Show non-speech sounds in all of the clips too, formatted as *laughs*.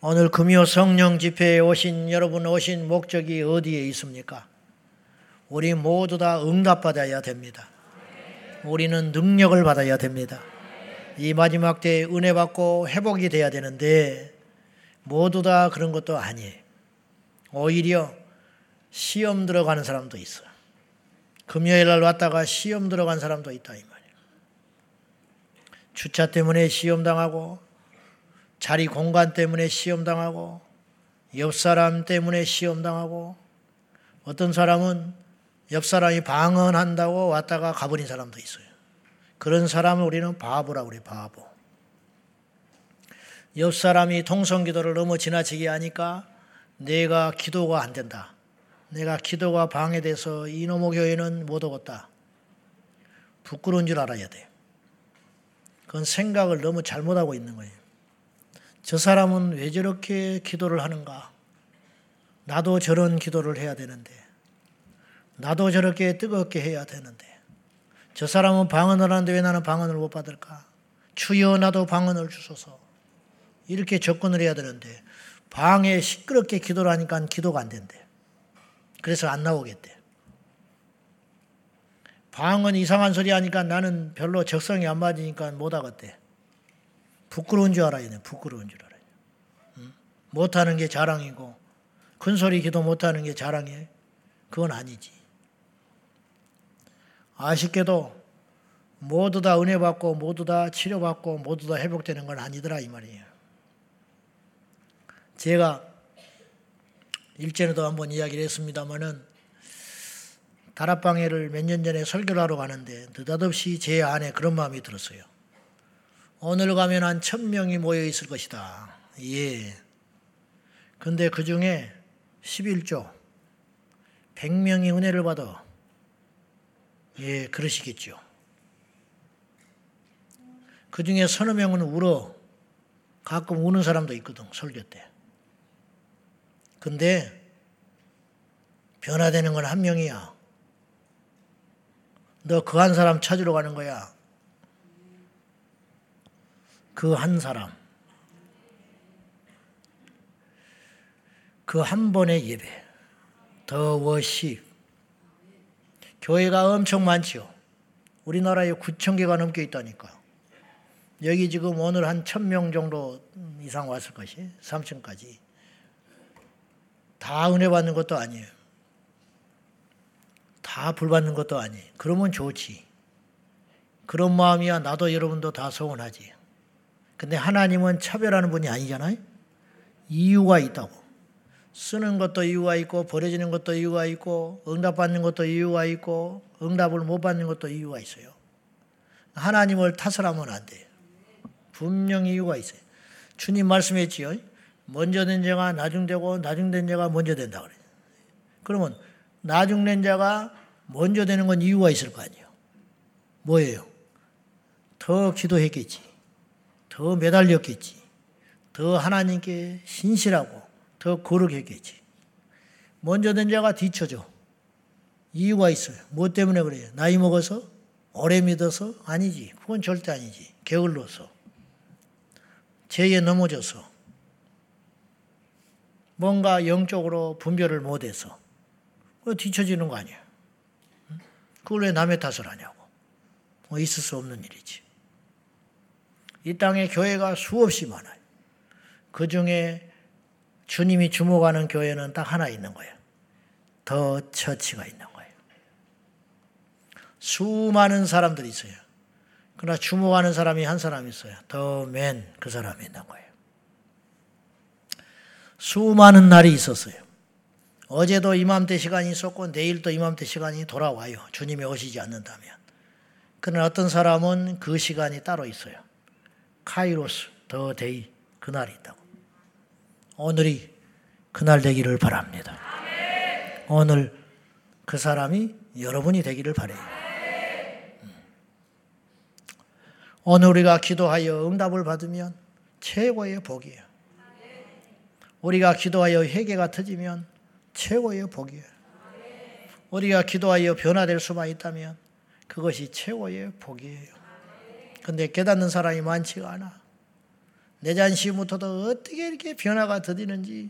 오늘 금요 성령 집회에 오신 여러분 오신 목적이 어디에 있습니까? 우리 모두 다 응답받아야 됩니다. 우리는 능력을 받아야 됩니다. 이 마지막 때에 은혜 받고 회복이 돼야 되는데 모두 다 그런 것도 아니에요. 오히려 시험 들어가는 사람도 있어. 금요일 날 왔다가 시험 들어간 사람도 있다 이 말이에요. 주차 때문에 시험 당하고 자리 공간 때문에 시험 당하고 옆 사람 때문에 시험 당하고 어떤 사람은 옆 사람이 방언한다고 왔다가 가버린 사람도 있어요. 그런 사람을 우리는 바보라고 그래, 바보. 옆 사람이 통성 기도를 너무 지나치게 하니까 내가 기도가 안 된다. 내가 기도가 방해돼서 이놈의 교회는 못 오겠다. 부끄러운 줄 알아야 돼. 그건 생각을 너무 잘못하고 있는 거예요. 저 사람은 왜 저렇게 기도를 하는가? 나도 저런 기도를 해야 되는데. 나도 저렇게 뜨겁게 해야 되는데. 저 사람은 방언을 하는데 왜 나는 방언을 못 받을까? 주여 나도 방언을 주소서. 이렇게 접근을 해야 되는데 방에 시끄럽게 기도를 하니까 기도가 안 된대. 그래서 안 나오겠대. 방은 이상한 소리 하니까 나는 별로 적성이 안 맞으니까 못 하겠대. 부끄러운 줄 알아야 돼. 부끄러운 줄 알아야 돼. 못하는 게 자랑이고 큰 소리 기도 못하는 게 자랑이에요. 그건 아니지. 아쉽게도 모두 다 은혜 받고 모두 다 치료받고 모두 다 회복되는 건 아니더라 이 말이에요. 제가 일전에도 한번 이야기를 했습니다마는 다락방해를 몇 년 전에 설교를 하러 가는데 느닷없이 제 안에 그런 마음이 들었어요. 오늘 가면 한 천 명이 모여 있을 것이다. 예. 근데 그 중에 11조 100명이 은혜를 받아. 예, 그러시겠죠. 그 중에 서너 명은 울어. 가끔 우는 사람도 있거든, 설교 때. 근데 변화되는 건 한 명이야. 너 그 한 사람 찾으러 가는 거야. 그 한 사람. 그 한 번의 예배. 더 워십. 교회가 엄청 많죠. 우리나라에 9천 개가 넘게 있다니까. 여기 지금 오늘 한 천 명 정도 이상 왔을 것이 3층까지. 다 은혜 받는 것도 아니에요. 다 불 받는 것도 아니에요. 그러면 좋지. 그런 마음이야 나도 여러분도 다 소원하지. 근데 하나님은 차별하는 분이 아니잖아요. 이유가 있다고. 쓰는 것도 이유가 있고 버려지는 것도 이유가 있고 응답받는 것도 이유가 있고 응답을 못 받는 것도 이유가 있어요. 하나님을 탓을 하면 안 돼요. 분명히 이유가 있어요. 주님 말씀했지요. 먼저 된 자가 나중되고 나중된 자가 먼저 된다 그래요. 그러면 나중된 자가 먼저 되는 건 이유가 있을 거 아니에요. 뭐예요? 더 기도했겠지. 더 매달렸겠지. 더 하나님께 신실하고 더 거룩했겠지. 먼저 된 자가 뒤쳐져. 이유가 있어요. 뭐 때문에 그래요? 나이 먹어서? 오래 믿어서? 아니지. 그건 절대 아니지. 게을러서. 죄에 넘어져서. 뭔가 영적으로 분별을 못해서 그 뒤처지는 거 아니야. 그걸 왜 남의 탓을 하냐고. 뭐 있을 수 없는 일이지. 이 땅에 교회가 수없이 많아요. 그 중에 주님이 주목하는 교회는 딱 하나 있는 거예요. 더 처치가 있는 거예요. 수많은 사람들이 있어요. 그러나 주목하는 사람이 한 사람 있어요. 더 맨 그 사람이 있는 거예요. 수많은 날이 있었어요. 어제도 이맘때 시간이 있었고 내일도 이맘때 시간이 돌아와요. 주님이 오시지 않는다면. 그러나 어떤 사람은 그 시간이 따로 있어요. 카이로스 the day 그날이 있다고. 오늘이 그날 되기를 바랍니다. 오늘 그 사람이 여러분이 되기를 바래요. 음. 오늘 우리가 기도하여 응답을 받으면 최고의 복이에요. 우리가 기도하여 회개가 터지면 최고의 복이에요. 우리가 기도하여 변화될 수만 있다면 그것이 최고의 복이에요. 근데 깨닫는 사람이 많지가 않아. 내 잔시부터도 어떻게 이렇게 변화가 더디는지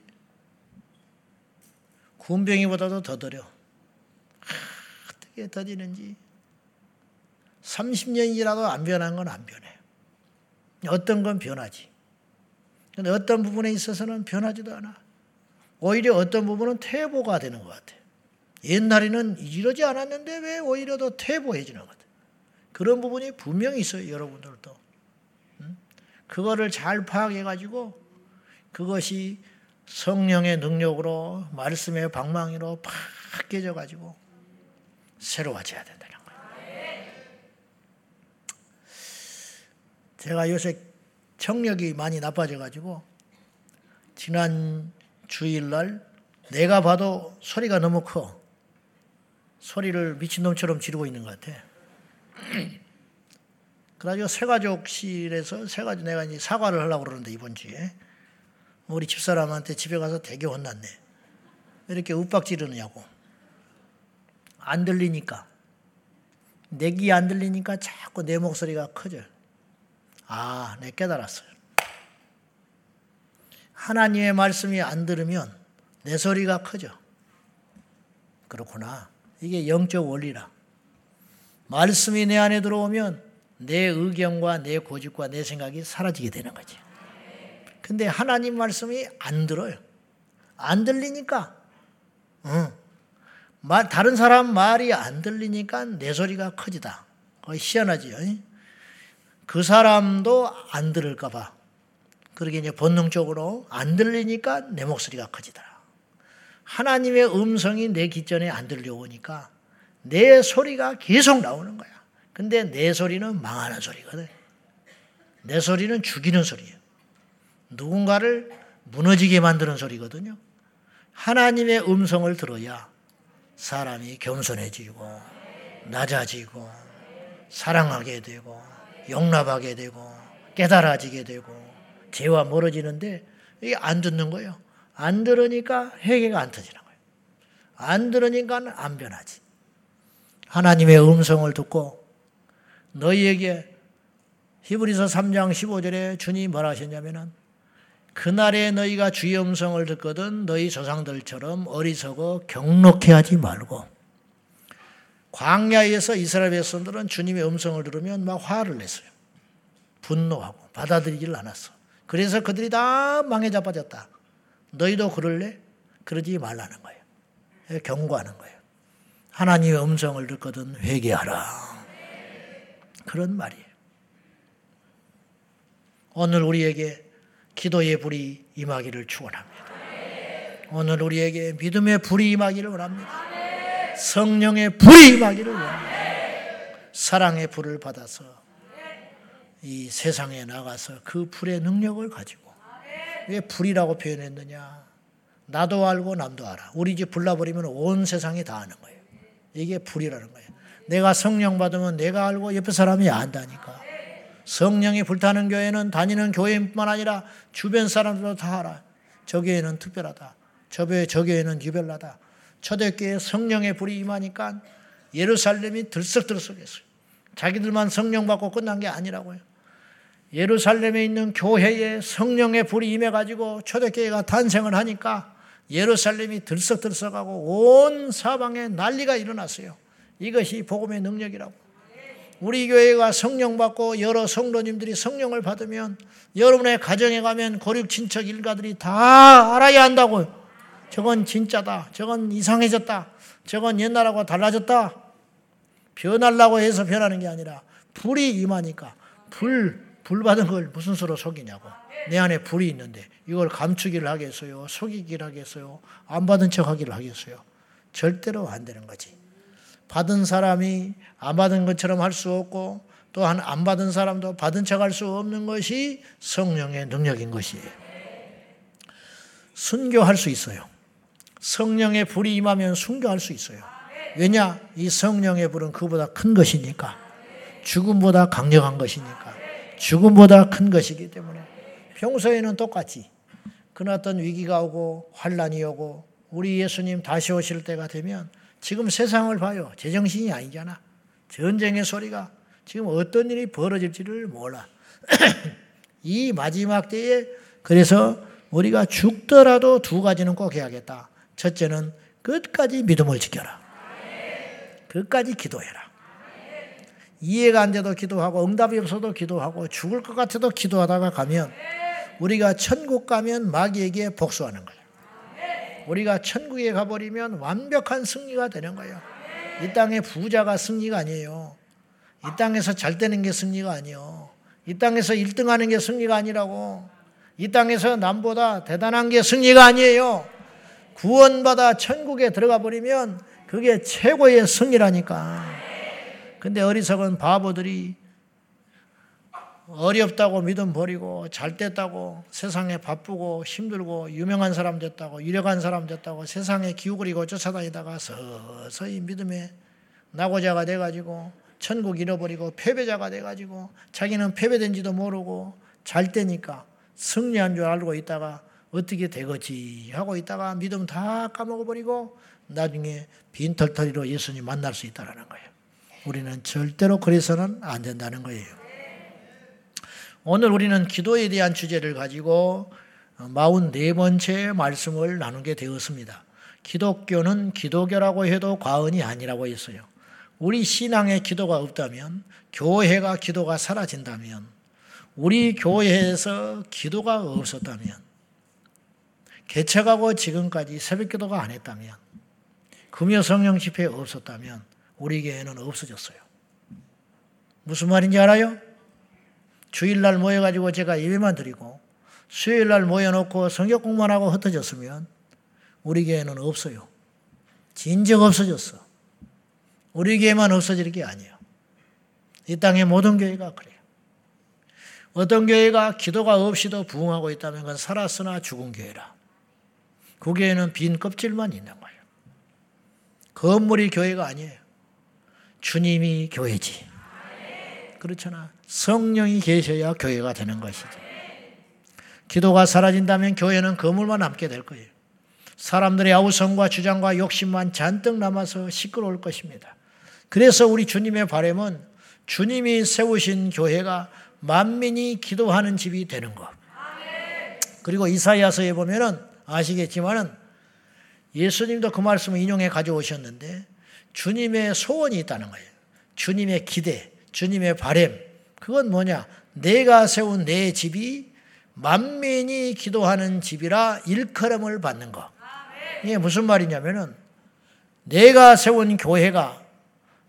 군병이보다도 더 더려. 어떻게 더디는지 30년이라도 안 변한 건 안 변해. 어떤 건 변하지. 근데 어떤 부분에 있어서는 변하지도 않아. 오히려 어떤 부분은 퇴보가 되는 것 같아. 옛날에는 이러지 않았는데 왜 오히려 더 퇴보해지는 것 같아. 그런 부분이 분명히 있어요, 여러분들도. 그거를 잘 파악해가지고 그것이 성령의 능력으로 말씀의 방망이로 바뀌어져가지고 새로워져야 된다는 거예요. 제가 요새 청력이 많이 나빠져가지고 지난 주일날 내가 봐도 소리가 너무 커. 소리를 미친놈처럼 지르고 있는 것 같아. 그래가지고 새가족실에서 새가족 내가 이제 사과를 하려고 그러는데 이번 주에 우리 집사람한테 집에 가서 되게 혼났네. 이렇게 윽박 지르느냐고. 안 들리니까. 내 귀 안 들리니까 자꾸 내 목소리가 커져. 아, 내 깨달았어요. 하나님의 말씀이 안 들으면 내 소리가 커져. 그렇구나. 이게 영적 원리라. 말씀이 내 안에 들어오면 내 의견과 내 고집과 내 생각이 사라지게 되는 거지. 근데 하나님 말씀이 안 들어요. 안 들리니까, 응. 말, 다른 사람 말이 안 들리니까 내 소리가 커지다. 거의 희한하지요. 그 사람도 안 들을까봐. 그러게 이제 본능적으로 안 들리니까 내 목소리가 커지더라. 하나님의 음성이 내 귓전에 안 들려오니까 내 소리가 계속 나오는 거야. 근데 내 소리는 망하는 소리거든. 내 소리는 죽이는 소리예요. 누군가를 무너지게 만드는 소리거든요. 하나님의 음성을 들어야 사람이 겸손해지고 낮아지고 사랑하게 되고 용납하게 되고 깨달아지게 되고 죄와 멀어지는데 이게 안 듣는 거예요. 안 들으니까 회개가 안 터지는 거예요. 안 들으니까 안 변하지. 하나님의 음성을 듣고 너희에게 히브리서 3장 15절에 주님 뭐라 하셨냐면은 그날에 너희가 주의 음성을 듣거든 너희 조상들처럼 어리석어 경록해 하지 말고 광야에서 이스라엘 백성들은 주님의 음성을 들으면 막 화를 냈어요. 분노하고 받아들이질 않았어. 그래서 그들이 다 망해 자빠졌다. 너희도 그럴래? 그러지 말라는 거예요. 경고하는 거예요. 하나님의 음성을 듣거든 회개하라. 그런 말이에요. 오늘 우리에게 기도의 불이 임하기를 축원합니다. 오늘 우리에게 믿음의 불이 임하기를 원합니다. 성령의 불이 임하기를 원합니다. 사랑의 불을 받아서 이 세상에 나가서 그 불의 능력을 가지고 왜 불이라고 표현했느냐? 나도 알고 남도 알아. 우리 집 불나버리면 온 세상이 다 아는 거예요. 이게 불이라는 거예요. 내가 성령 받으면 내가 알고 옆에 사람이 안다니까. 성령이 불타는 교회는 다니는 교회뿐만 아니라 주변 사람들도 다 알아. 저 교회는 특별하다. 저 교회, 저 교회는 유별나다. 초대교회 성령의 불이 임하니까 예루살렘이 들썩들썩했어요. 자기들만 성령 받고 끝난 게 아니라고요. 예루살렘에 있는 교회에 성령의 불이 임해가지고 초대교회가 탄생을 하니까 예루살렘이 들썩들썩하고 온 사방에 난리가 일어났어요. 이것이 복음의 능력이라고. 우리 교회가 성령 받고 여러 성도님들이 성령을 받으면 여러분의 가정에 가면 고륙 친척 일가들이 다 알아야 한다고요. 저건 진짜다. 저건 이상해졌다. 저건 옛날하고 달라졌다. 변하려고 해서 변하는 게 아니라 불이 임하니까 불, 불 받은 걸 무슨 수로 속이냐고. 내 안에 불이 있는데 이걸 감추기를 하겠어요? 속이기를 하겠어요? 안 받은 척 하기를 하겠어요? 절대로 안 되는 거지. 받은 사람이 안 받은 것처럼 할 수 없고 또한 안 받은 사람도 받은 척 할 수 없는 것이 성령의 능력인 것이에요. 순교할 수 있어요. 성령의 불이 임하면 순교할 수 있어요. 왜냐? 이 성령의 불은 그보다 큰 것이니까. 죽음보다 강력한 것이니까. 죽음보다 큰 것이기 때문에. 평소에는 똑같이. 그나 어떤 위기가 오고 환란이 오고 우리 예수님 다시 오실 때가 되면 지금 세상을 봐요. 제정신이 아니잖아. 전쟁의 소리가 지금 어떤 일이 벌어질지를 몰라. *clears throat* 이 마지막 때에 그래서 우리가 죽더라도 두 가지는 꼭 해야겠다. 첫째는 끝까지 믿음을 지켜라. 끝까지 기도해라. 이해가 안 돼도 기도하고 응답이 없어도 기도하고 죽을 것 같아도 기도하다가 가면 우리가 천국 가면 마귀에게 복수하는 거예요. 우리가 천국에 가버리면 완벽한 승리가 되는 거예요. 이 땅의 부자가 승리가 아니에요. 이 땅에서 잘 되는 게 승리가 아니에요. 이 땅에서 1등 하는 게 승리가 아니라고. 이 땅에서 남보다 대단한 게 승리가 아니에요. 구원받아 천국에 들어가 버리면 그게 최고의 승리라니까. 근데 어리석은 바보들이 어렵다고 믿음 버리고 잘 됐다고 세상에 바쁘고 힘들고 유명한 사람 됐다고 유력한 사람 됐다고 세상에 기우그리고 쫓아다니다가 서서히 믿음에 나고자가 돼가지고 천국 잃어버리고 패배자가 돼가지고 자기는 패배된지도 모르고 잘 되니까 승리한 줄 알고 있다가 어떻게 되겠지 하고 있다가 믿음 다 까먹어버리고 나중에 빈털터리로 예수님 만날 수 있다는 거예요. 우리는 절대로 그래서는 안 된다는 거예요. 오늘 우리는 기도에 대한 주제를 가지고 44번째 말씀을 나누게 되었습니다. 기독교는 기도교라고 해도 과언이 아니라고 했어요. 우리 신앙에 기도가 없다면, 교회가 기도가 사라진다면, 우리 교회에서 기도가 없었다면, 개척하고 지금까지 새벽 기도가 안 했다면, 금요 성령 집회 없었다면, 우리 교회는 없어졌어요. 무슨 말인지 알아요? 주일날 모여가지고 제가 예배만 드리고, 수요일날 모여놓고 성경 공만 하고 흩어졌으면, 우리 교회는 없어요. 진정 없어졌어. 우리 교회만 없어질 게 아니에요. 이 땅의 모든 교회가 그래요. 어떤 교회가 기도가 없이도 부흥하고 있다면 그건 살았으나 죽은 교회라. 그 교회는 빈 껍질만 있는 거예요. 건물이 교회가 아니에요. 주님이 교회지. 그렇잖아. 성령이 계셔야 교회가 되는 것이죠. 기도가 사라진다면 교회는 건물만 남게 될 거예요. 사람들의 아우성과 주장과 욕심만 잔뜩 남아서 시끄러울 것입니다. 그래서 우리 주님의 바램은 주님이 세우신 교회가 만민이 기도하는 집이 되는 것. 그리고 이사야서에 보면은 아시겠지만은 예수님도 그 말씀을 인용해 가져오셨는데 주님의 소원이 있다는 거예요. 주님의 기대, 주님의 바램. 그건 뭐냐? 내가 세운 내 집이 만민이 기도하는 집이라 일컬음을 받는 것. 이게 무슨 말이냐면은 내가 세운 교회가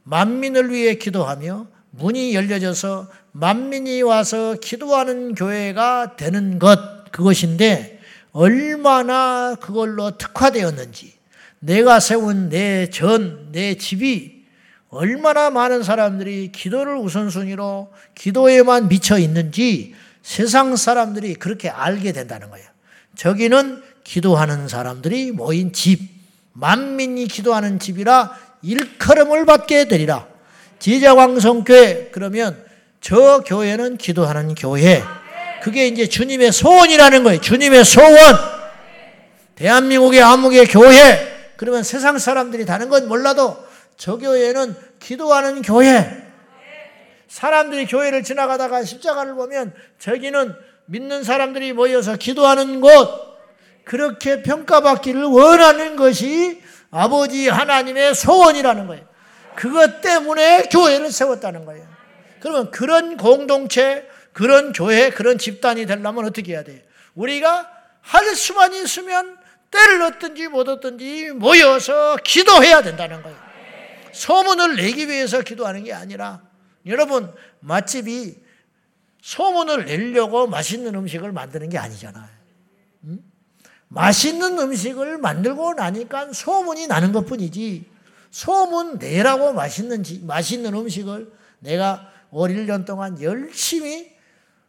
만민을 위해 기도하며 문이 열려져서 만민이 와서 기도하는 교회가 되는 것 그것인데 얼마나 그걸로 특화되었는지 내가 세운 내 전, 내 집이 얼마나 많은 사람들이 기도를 우선순위로 기도에만 미쳐 있는지 세상 사람들이 그렇게 알게 된다는 거예요. 저기는 기도하는 사람들이 모인 집, 만민이 기도하는 집이라 일컬음을 받게 되리라. 제자왕성교회 그러면 저 교회는 기도하는 교회. 그게 이제 주님의 소원이라는 거예요. 주님의 소원. 대한민국의 암흑의 교회. 그러면 세상 사람들이 다른 건 몰라도 저 교회는 기도하는 교회. 사람들이 교회를 지나가다가 십자가를 보면 저기는 믿는 사람들이 모여서 기도하는 곳. 그렇게 평가받기를 원하는 것이 아버지 하나님의 소원이라는 거예요. 그것 때문에 교회를 세웠다는 거예요. 그러면 그런 공동체, 그런 교회, 그런 집단이 되려면 어떻게 해야 돼요? 우리가 할 수만 있으면 때를 얻든지 못 얻든지 모여서 기도해야 된다는 거예요. 소문을 내기 위해서 기도하는 게 아니라 여러분 맛집이 소문을 내려고 맛있는 음식을 만드는 게 아니잖아요. 음? 맛있는 음식을 만들고 나니까 소문이 나는 것 뿐이지, 소문 내라고 맛있는, 맛있는 음식을 내가 월 1년 동안 열심히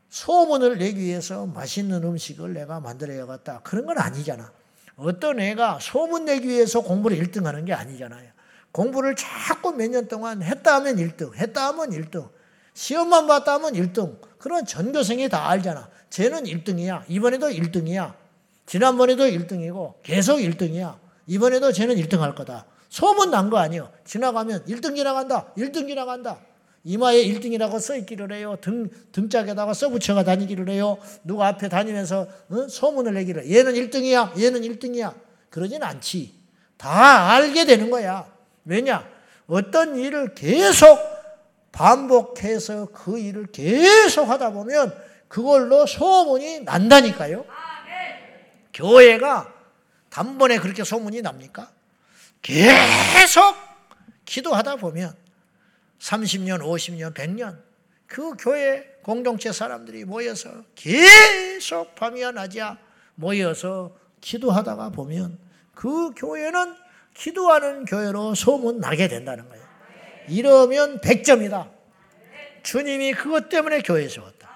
소문을 내기 위해서 맛있는 음식을 내가 만들어야겠다. 그런 건 아니잖아. 어떤 애가 소문 내기 위해서 공부를 1등 하는 게 아니잖아요. 공부를 자꾸 몇 년 동안 했다 하면 1등, 했다 하면 1등, 시험만 봤다 하면 1등. 그런 전교생이 다 알잖아. 쟤는 1등이야. 이번에도 1등이야. 지난번에도 1등이고 계속 1등이야. 이번에도 쟤는 1등 할 거다. 소문 난 거 아니에요. 지나가면 1등 지나간다. 1등 지나간다. 이마에 1등이라고 써 있기를 해요. 등, 등짝에다가 써 붙여가 다니기를 해요. 누가 앞에 다니면서 어? 소문을 내기를 얘는 1등이야. 얘는 1등이야. 그러진 않지. 다 알게 되는 거야. 왜냐? 어떤 일을 계속 반복해서 그 일을 계속 하다 보면 그걸로 소문이 난다니까요. 교회가 단번에 그렇게 소문이 납니까? 계속 기도하다 보면 30년, 50년, 100년 그 교회 공동체 사람들이 모여서 계속 밤이야 낮이야 모여서 기도하다가 보면 그 교회는 기도하는 교회로 소문 나게 된다는 거예요. 이러면 100점이다. 주님이 그것 때문에 교회에 세웠다.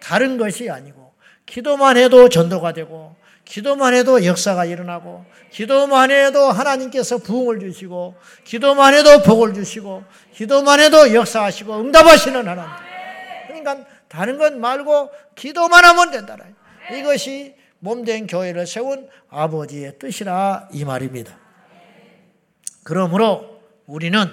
다른 것이 아니고 기도만 해도 전도가 되고 기도만 해도 역사가 일어나고 기도만 해도 하나님께서 부흥을 주시고 기도만 해도 복을 주시고 기도만 해도 역사하시고 응답하시는 하나님. 그러니까 다른 것 말고 기도만 하면 된다. 이것이 몸 된 교회를 세운 아버지의 뜻이라 이 말입니다. 그러므로 우리는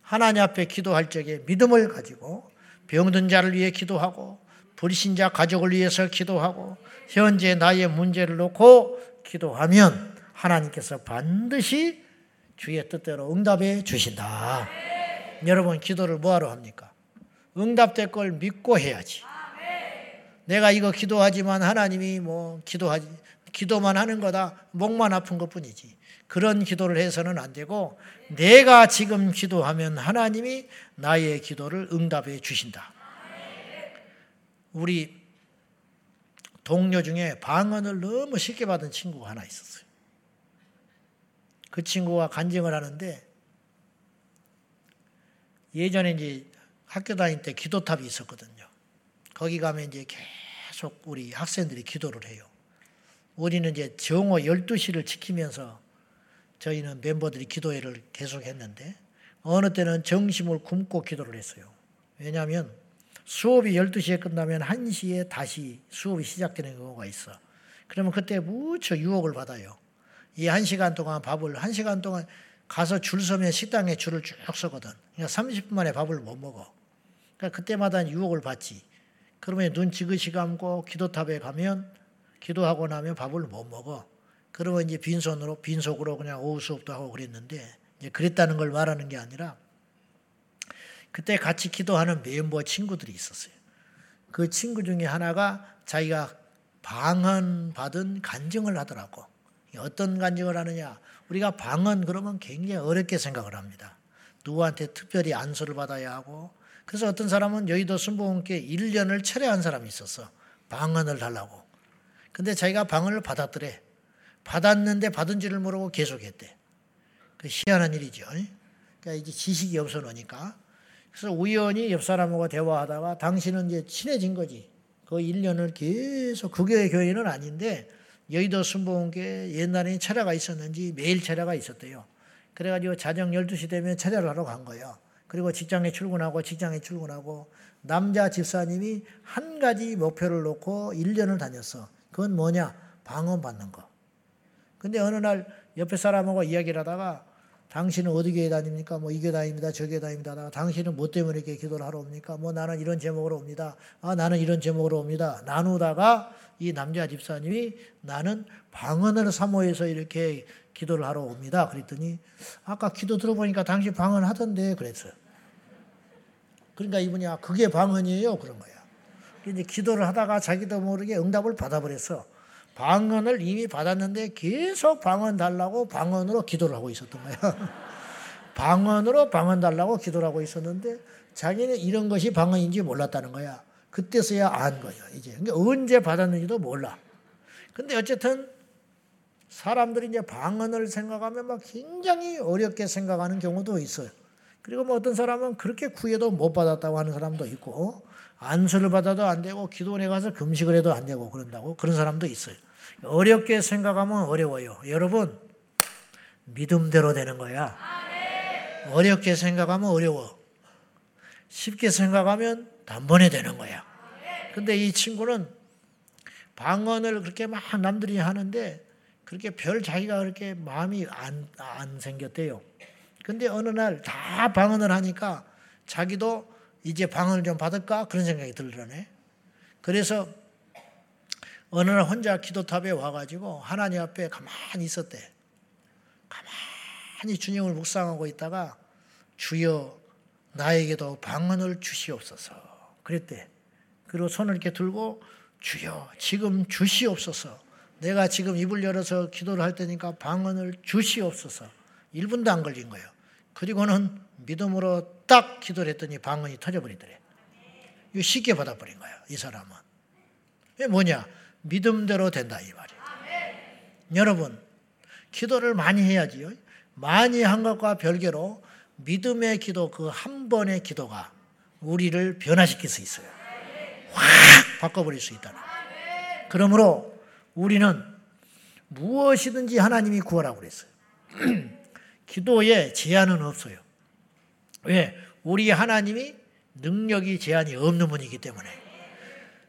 하나님 앞에 기도할 적에 믿음을 가지고 병든 자를 위해 기도하고 불신자 가족을 위해서 기도하고 현재 나의 문제를 놓고 기도하면 하나님께서 반드시 주의 뜻대로 응답해 주신다. 여러분 기도를 뭐하러 합니까? 응답될 걸 믿고 해야지. 내가 이거 기도하지만 하나님이 뭐 기도하지 기도만 하는 거다 목만 아픈 것뿐이지. 그런 기도를 해서는 안 되고 내가 지금 기도하면 하나님이 나의 기도를 응답해 주신다. 우리 동료 중에 방언을 너무 쉽게 받은 친구가 하나 있었어요. 그 친구가 간증을 하는데 예전에 이제 학교 다닐 때 기도탑이 있었거든요. 거기 가면 이제 계속 우리 학생들이 기도를 해요. 우리는 이제 정오 12시를 지키면서 저희는 멤버들이 기도회를 계속 했는데 어느 때는 정심을 굶고 기도를 했어요. 왜냐하면 수업이 12시에 끝나면 1시에 다시 수업이 시작되는 경우가 있어. 그러면 그때 무척 유혹을 받아요. 이 1시간 동안 밥을 1시간 동안 가서 줄 서면 식당에 줄을 쭉 서거든. 그러니까 30분 만에 밥을 못 먹어. 그러니까 그때마다 유혹을 받지. 그러면 눈 지그시 감고 기도탑에 가면 기도하고 나면 밥을 못 먹어. 그러면 이제 빈손으로 빈속으로 그냥 오후 수업도 하고 그랬는데 이제 그랬다는 걸 말하는 게 아니라 그때 같이 기도하는 멤버 친구들이 있었어요. 그 친구 중에 하나가 자기가 방언 받은 간증을 하더라고. 어떤 간증을 하느냐? 우리가 방언 그러면 굉장히 어렵게 생각을 합니다. 누구한테 특별히 안수를 받아야 하고 그래서 어떤 사람은 여의도 순복음교회 1년을 철회한 사람이 있었어. 방언을 달라고. 근데 자기가 방언을 받았더래. 받았는데 받은 줄을 모르고 계속했대. 그 희한한 일이죠. 그러니까 이제 지식이 없어 놓으니까. 그래서 우연히 옆 사람하고 대화하다가 당신은 이제 친해진 거지. 그 1년을 계속 그 교회 교회는 아닌데 여의도 순복음교회 옛날에 차례가 있었는지 매일 차례가 있었대요. 그래가지고 자정 12시 되면 차례를 하러 간 거예요. 그리고 직장에 출근하고 직장에 출근하고 남자 집사님이 한 가지 목표를 놓고 1년을 다녔어. 그건 뭐냐? 방언 받는 거. 근데 어느 날 옆에 사람하고 이야기를 하다가 당신은 어디 교회 다닙니까? 뭐 이 교회 다닙니다. 저 교회 다닙니다. 하다가 당신은 뭐 때문에 이렇게 기도를 하러 옵니까? 뭐 나는 이런 제목으로 옵니다. 아, 나는 이런 제목으로 옵니다. 나누다가 이 남자 집사님이 나는 방언을 사모해서 이렇게 기도를 하러 옵니다. 그랬더니 아까 기도 들어보니까 당신 방언 하던데 그랬어요. 그러니까 이분이 아, 그게 방언이에요. 그런 거야. 이제 기도를 하다가 자기도 모르게 응답을 받아버렸어. 방언을 이미 받았는데 계속 방언 달라고 방언으로 기도를 하고 있었던 거야. *laughs* 방언으로 방언 달라고 기도를 하고 있었는데 자기는 이런 것이 방언인지 몰랐다는 거야. 그때서야 안 거예요. 이제 그러니까 언제 받았는지도 몰라. 근데 어쨌든 사람들이 이제 방언을 생각하면 막 굉장히 어렵게 생각하는 경우도 있어요. 그리고 뭐 어떤 사람은 그렇게 구해도 못 받았다고 하는 사람도 있고 안수를 받아도 안 되고 기도원에 가서 금식을 해도 안 되고 그런다고 그런 사람도 있어요. 어렵게 생각하면 어려워요. 여러분 믿음대로 되는 거야. 어렵게 생각하면 어려워. 쉽게 생각하면 단번에 되는 거야. 근데 이 친구는 방언을 그렇게 막 남들이 하는데 그렇게 별 자기가 그렇게 마음이 안, 안 생겼대요. 근데 어느 날 다 방언을 하니까 자기도 이제 방언을 좀 받을까 그런 생각이 들더네. 그래서 어느 날 혼자 기도탑에 와가지고 하나님 앞에 가만히 있었대. 가만히 주님을 묵상하고 있다가 주여 나에게도 방언을 주시옵소서. 그랬대. 그리고 손을 이렇게 들고 주여 지금 주시옵소서. 내가 지금 입을 열어서 기도를 할 테니까 방언을 주시옵소서. 1분도 안 걸린 거예요. 그리고는 믿음으로 딱 기도를 했더니 방언이 터져버리더래. 이거 쉽게 받아버린 거예요. 이 사람은. 이게 뭐냐? 믿음대로 된다 이 말이에요. 여러분 기도를 많이 해야지요. 많이 한 것과 별개로 믿음의 기도 그 한 번의 기도가 우리를 변화시킬 수 있어요. 확 바꿔버릴 수 있다. 그러므로 우리는 무엇이든지 하나님이 구하라고 그랬어요. *clears throat* 기도에 제한은 없어요. 왜? 우리 하나님이 능력이 제한이 없는 분이기 때문에.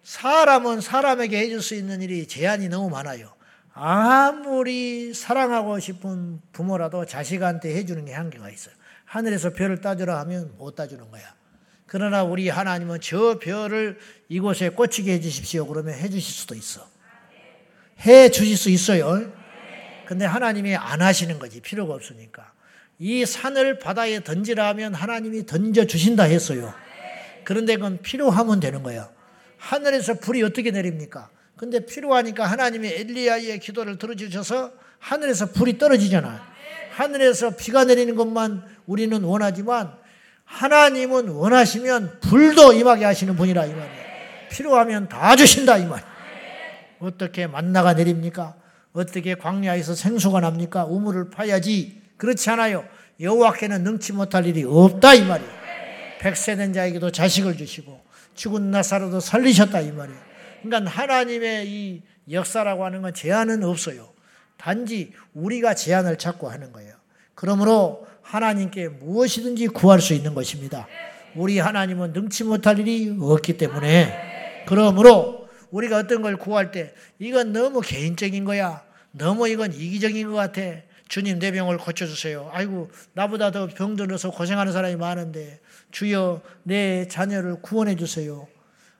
사람은 사람에게 해줄 수 있는 일이 제한이 너무 많아요. 아무리 사랑하고 싶은 부모라도 자식한테 해주는 게 한계가 있어요. 하늘에서 별을 따주라 하면 못 따주는 거야. 그러나 우리 하나님은 저 별을 이곳에 꽂히게 해주십시오. 그러면 해주실 수도 있어. 해 주실 수 있어요. 근데 하나님이 안 하시는 거지. 필요가 없으니까. 이 산을 바다에 던지라 하면 하나님이 던져 주신다 했어요. 그런데 그건 필요하면 되는 거야. 하늘에서 불이 어떻게 내립니까? 근데 필요하니까 하나님이 엘리야의 기도를 들어주셔서 하늘에서 불이 떨어지잖아. 하늘에서 비가 내리는 것만 우리는 원하지만 하나님은 원하시면 불도 임하게 하시는 분이라 이 말이에요. 필요하면 다 주신다 이 말이에요. 어떻게 만나가 내립니까? 어떻게 광야에서 생수가 납니까? 우물을 파야지. 그렇지 않아요. 여호와께는 능치 못할 일이 없다 이 말이에요. 백세된 자에게도 자식을 주시고 죽은 나사로도 살리셨다 이 말이에요. 그러니까 하나님의 이 역사라고 하는 건 제한은 없어요. 단지 우리가 제한을 찾고 하는 거예요. 그러므로 하나님께 무엇이든지 구할 수 있는 것입니다. 우리 하나님은 능치 못할 일이 없기 때문에 그러므로 우리가 어떤 걸 구할 때 이건 너무 개인적인 거야. 너무 이건 이기적인 것 같아. 주님 내 병을 고쳐주세요. 아이고 나보다 더 병들어서 고생하는 사람이 많은데 주여 내 자녀를 구원해 주세요.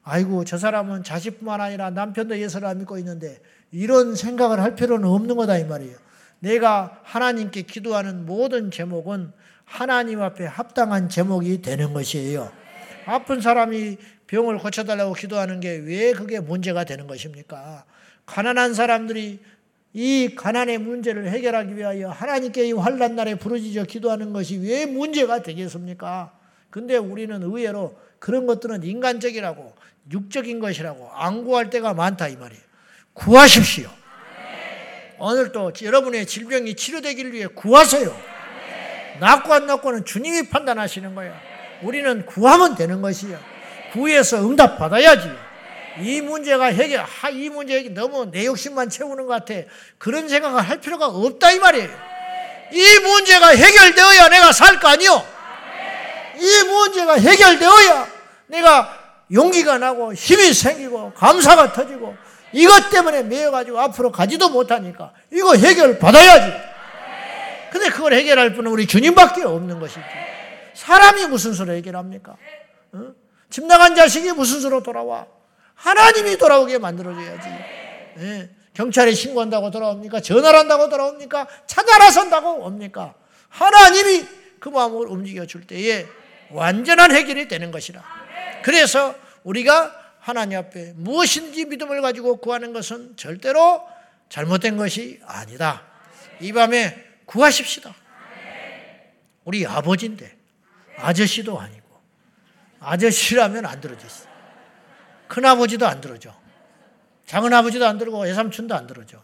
아이고 저 사람은 자식뿐만 아니라 남편도 예수를 안 믿고 있는데 이런 생각을 할 필요는 없는 거다 이 말이에요. 내가 하나님께 기도하는 모든 제목은 하나님 앞에 합당한 제목이 되는 것이에요. 아픈 사람이 병을 고쳐달라고 기도하는 게 왜 그게 문제가 되는 것입니까? 가난한 사람들이 이 가난의 문제를 해결하기 위하여 하나님께 이 환란 날에 부르짖어 기도하는 것이 왜 문제가 되겠습니까? 근데 우리는 의외로 그런 것들은 인간적이라고 육적인 것이라고 안 구할 때가 많다 이 말이에요. 구하십시오. 오늘도 여러분의 질병이 치료되기를 위해 구하세요. 낫고 안 낫고는 주님이 판단하시는 거예요. 우리는 구하면 되는 것이요. 구해서 응답 받아야지. 이 문제가 해결, 하, 이 문제 해 너무 내 욕심만 채우는 것 같아. 그런 생각을 할 필요가 없다 이 말이에요. 이 문제가 해결되어야 내가 살 거 아니요. 이 문제가 해결되어야 내가 용기가 나고 힘이 생기고 감사가 터지고 이것 때문에 매여가지고 앞으로 가지도 못하니까 이거 해결 받아야지. 근데 그걸 해결할 분은 우리 주님밖에 없는 것이지. 사람이 무슨 수로 해결합니까? 어? 집 나간 자식이 무슨 수로 돌아와? 하나님이 돌아오게 만들어줘야지. 네. 경찰에 신고한다고 돌아옵니까? 전화를 한다고 돌아옵니까? 찾아 나선다고 옵니까? 하나님이 그 마음을 움직여 줄 때에 완전한 해결이 되는 것이라. 그래서 우리가 하나님 앞에 무엇인지 믿음을 가지고 구하는 것은 절대로 잘못된 것이 아니다. 이 밤에 구하십시다. 우리 아버지인데 아저씨도 아니고 아저씨라면 안 들어주시. 큰아버지도 안 들어줘. 작은아버지도 안 들고 외삼촌도 안 들어줘.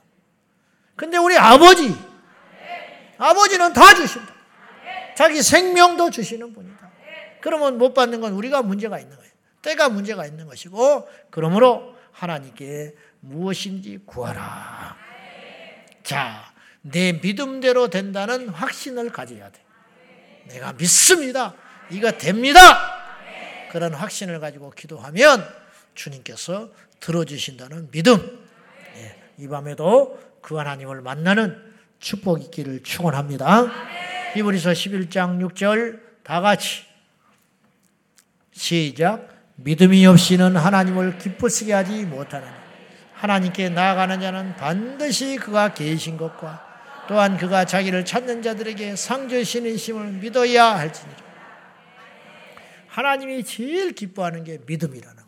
근데 우리 아버지 아버지는 다 주신다. 자기 생명도 주시는 분이다. 그러면 못 받는 건 우리가 문제가 있는 거예요. 때가 문제가 있는 것이고 그러므로 하나님께 무엇인지 구하라. 자, 내 믿음대로 된다는 확신을 가져야 돼. 내가 믿습니다. 이거 됩니다. 그런 확신을 가지고 기도하면 주님께서 들어주신다는 믿음. 예, 이 밤에도 그 하나님을 만나는 축복 있기를 축원합니다. 히브리서 11장 6절 다 같이 시작. 믿음이 없이는 하나님을 기쁘시게 하지 못하느니 하나님께 나아가는 자는 반드시 그가 계신 것과 또한 그가 자기를 찾는 자들에게 상주신이심을 믿어야 할지니라. 하나님이 제일 기뻐하는 게 믿음이라는.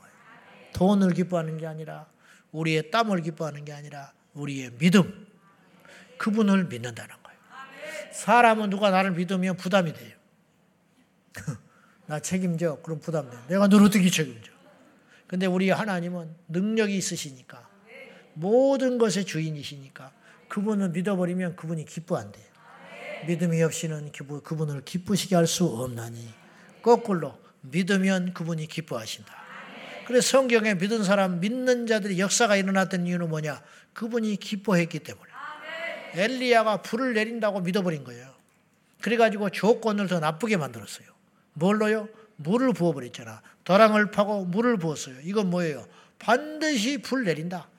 돈을 기뻐하는 게 아니라 우리의 땀을 기뻐하는 게 아니라 우리의 믿음. 그분을 믿는다는 거예요. 사람은 누가 나를 믿으면 부담이 돼요. *laughs* 나 책임져. 그럼 부담돼. 내가 너를 어떻게 책임져? 근데 우리 하나님은 능력이 있으시니까 모든 것의 주인이시니까 그분을 믿어버리면 그분이 기뻐한대. 믿음이 없이는 그분을 기쁘시게 할 수 없나니 거꾸로 믿으면 그분이 기뻐하신다. 그래서 성경에 믿은 사람, 믿는 자들이 역사가 일어났던 이유는 뭐냐? 그분이 기뻐했기 때문에. 엘리야가 불을 내린다고 믿어버린 거예요. 그래가지고 조건을 더 나쁘게 만들었어요. 뭘로요? 물을 부어버렸잖아. 도랑을 파고 물을 부었어요. 이건 뭐예요? 반드시 불 내린다.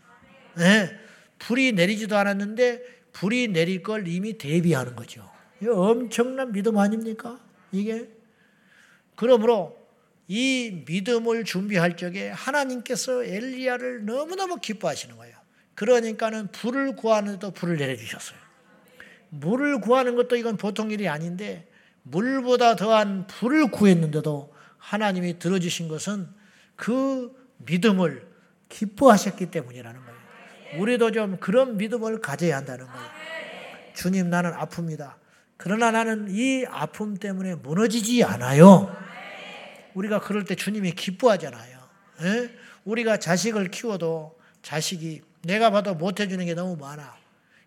네. 불이 내리지도 않았는데 불이 내릴 걸 이미 대비하는 거죠. 엄청난 믿음 아닙니까? 이게? 그러므로 이 믿음을 준비할 적에 하나님께서 엘리야를 너무너무 기뻐하시는 거예요. 그러니까는 불을 구하는데도 불을 내려주셨어요. 물을 구하는 것도 이건 보통 일이 아닌데 물보다 더한 불을 구했는데도 하나님이 들어주신 것은 그 믿음을 기뻐하셨기 때문이라는 거예요. 우리도 좀 그런 믿음을 가져야 한다는 거예요. 주님 나는 아픕니다. 그러나 나는 이 아픔 때문에 무너지지 않아요. 우리가 그럴 때 주님이 기뻐하잖아요. 에? 예? 우리가 자식을 키워도 자식이 내가 봐도 못해주는 게 너무 많아.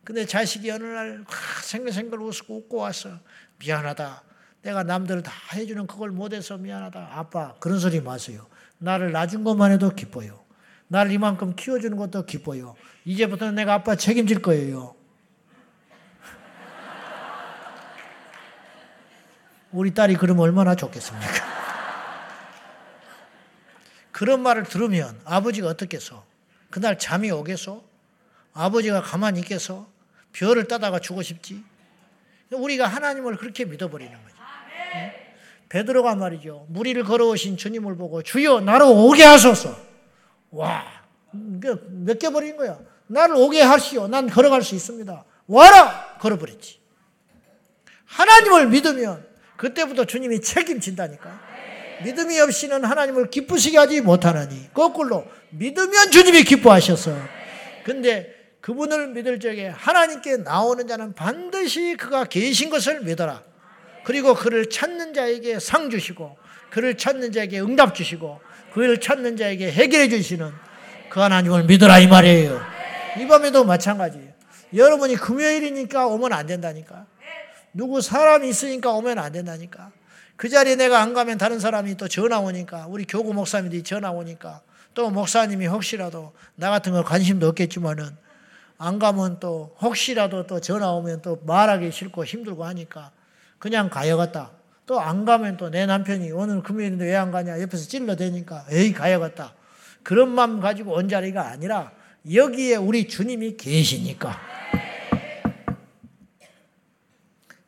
근데 자식이 어느 날 생글생글 웃고 웃고 왔어. 미안하다. 내가 남들 다 해주는 그걸 못해서 미안하다. 아빠 그런 소리 마세요. 나를 낳은 것만 해도 기뻐요. 나를 이만큼 키워주는 것도 기뻐요. 이제부터는 내가 아빠 책임질 거예요. 우리 딸이 그러면 얼마나 좋겠습니까? 그런 말을 들으면 아버지가 어떻겠어? 그날 잠이 오겠어? 아버지가 가만히 있겠어? 별을 따다가 주고 싶지? 우리가 하나님을 그렇게 믿어버리는 거지. 베드로가 말이죠. 무리를 걸어오신 주님을 보고 주여 나를 오게 하소서. 와, 몇개 버린 거야. 나를 오게 하시오. 난 걸어갈 수 있습니다. 와라! 걸어버렸지. 하나님을 믿으면 그때부터 주님이 책임진다니까. 믿음이 없이는 하나님을 기쁘시게 하지 못하나니 거꾸로 믿으면 주님이 기뻐하셔서 근데 그분을 믿을 적에 하나님께 나오는 자는 반드시 그가 계신 것을 믿어라. 그리고 그를 찾는 자에게 상 주시고 그를 찾는 자에게 응답 주시고 그를 찾는 자에게 해결해 주시는 그 하나님을 믿어라 이 말이에요. 이 밤에도 마찬가지예요. 여러분이 금요일이니까 오면 안 된다니까. 누구 사람이 있으니까 오면 안 된다니까. 그 자리에 내가 안 가면 다른 사람이 또 전화 오니까 우리 교구 목사님들이 전화 오니까 또 목사님이 혹시라도 나 같은 거 관심도 없겠지만은 안 가면 또 혹시라도 또 전화 오면 또 말하기 싫고 힘들고 하니까 그냥 가야겠다. 또 안 가면 또 내 남편이 오늘 금요일인데 왜 안 가냐 옆에서 찔러대니까 에이 가야겠다. 그런 마음 가지고 온 자리가 아니라 여기에 우리 주님이 계시니까.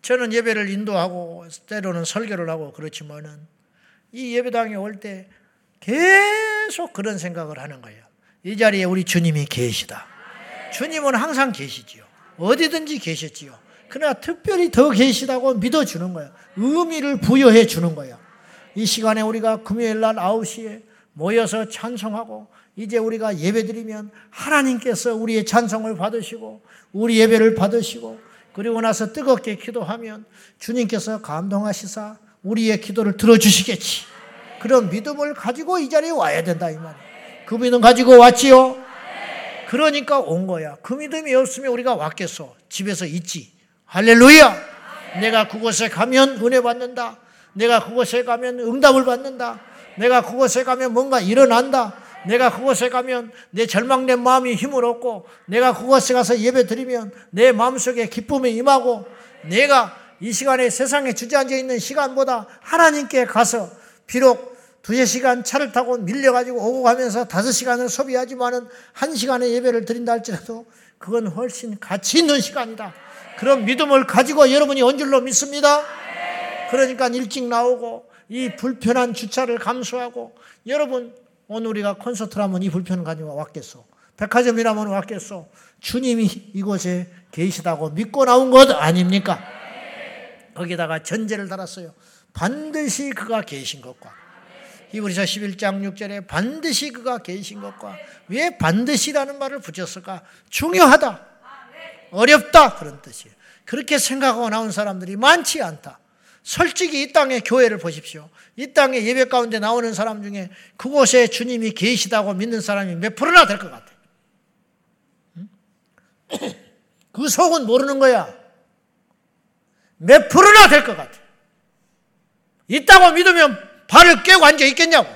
저는 예배를 인도하고 때로는 설교를 하고 그렇지만은 이 예배당에 올 때 계속 그런 생각을 하는 거예요. 이 자리에 우리 주님이 계시다. 주님은 항상 계시지요. 어디든지 계셨지요. 그러나 특별히 더 계시다고 믿어주는 거예요. 의미를 부여해 주는 거예요. 이 시간에 우리가 금요일 날 9시에 모여서 찬송하고 이제 우리가 예배 드리면 하나님께서 우리의 찬송을 받으시고 우리 예배를 받으시고 그리고 나서 뜨겁게 기도하면 주님께서 감동하시사 우리의 기도를 들어주시겠지. 그런 믿음을 가지고 이 자리에 와야 된다 이 말이에요. 그 믿음 가지고 왔지요. 그러니까 온 거야. 그 믿음이 없으면 우리가 왔겠어. 집에서 있지. 할렐루야. 내가 그곳에 가면 은혜 받는다. 내가 그곳에 가면 응답을 받는다. 내가 그곳에 가면 뭔가 일어난다. 내가 그곳에 가면 내 절망된 마음이 힘을 얻고 내가 그곳에 가서 예배 드리면 내 마음속에 기쁨이 임하고 내가 이 시간에 세상에 주저앉아 있는 시간보다 하나님께 가서 비록 두세 시간 차를 타고 밀려가지고 오고 가면서 다섯 시간을 소비하지만은 한 시간의 예배를 드린다 할지라도 그건 훨씬 가치 있는 시간이다. 그런 믿음을 가지고 여러분이 온 줄로 믿습니다. 그러니까 일찍 나오고 이 불편한 주차를 감수하고 여러분 오늘 우리가 콘서트를 하면 이 불편을 가지고 왔겠소. 백화점이라면 왔겠소. 주님이 이곳에 계시다고 믿고 나온 것 아닙니까? 거기다가 전제를 달았어요. 반드시 그가 계신 것과 히브리서 11장 6절에 반드시 그가 계신 것과 왜 반드시라는 말을 붙였을까? 중요하다. 어렵다. 그런 뜻이에요. 그렇게 생각하고 나온 사람들이 많지 않다. 솔직히 이 땅의 교회를 보십시오. 이 땅의 예배 가운데 나오는 사람 중에 그곳에 주님이 계시다고 믿는 사람이 몇 프로나 될 것 같아요. 그 속은 모르는 거야. 몇 프로나 될 것 같아. 있다고 믿으면 발을 깨고 앉아 있겠냐고.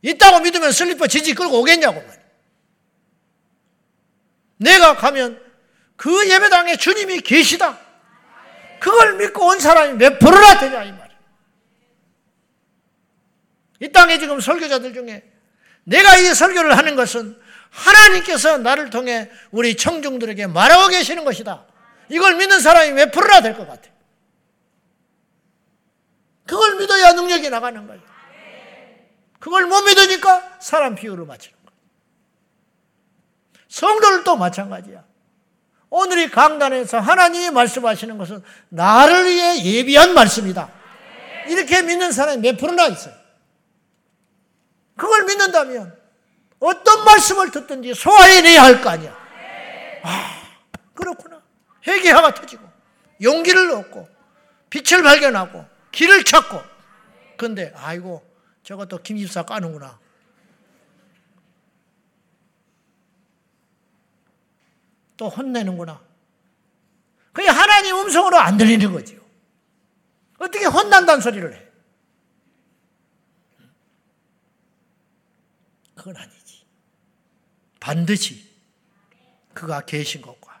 있다고 믿으면 슬리퍼 지지 끌고 오겠냐고. 내가 가면 그 예배당에 주님이 계시다. 그걸 믿고 온 사람이 몇 프로나 되냐 이 말이야. 이 땅에 지금 설교자들 중에 내가 이 설교를 하는 것은 하나님께서 나를 통해 우리 청중들에게 말하고 계시는 것이다. 이걸 믿는 사람이 몇 프로나 될 것 같아. 그걸 믿어야 능력이 나가는 거예요. 그걸 못 믿으니까 사람 비율을 맞추는 거예요. 성도들도 마찬가지야. 오늘 이 강단에서 하나님이 말씀하시는 것은 나를 위해 예비한 말씀이다. 이렇게 믿는 사람이 몇 프로나 있어요. 그걸 믿는다면 어떤 말씀을 듣든지 소화해내야 할 거 아니야. 아, 그렇구나. 회개화가 터지고 용기를 얻고 빛을 발견하고 길을 찾고 근데 아이고 저것도 김 집사 까는구나. 또 혼내는구나. 그게 하나님 음성으로 안 들리는 거죠. 어떻게 혼난다는 소리를 해? 그건 아니지. 반드시 그가 계신 것과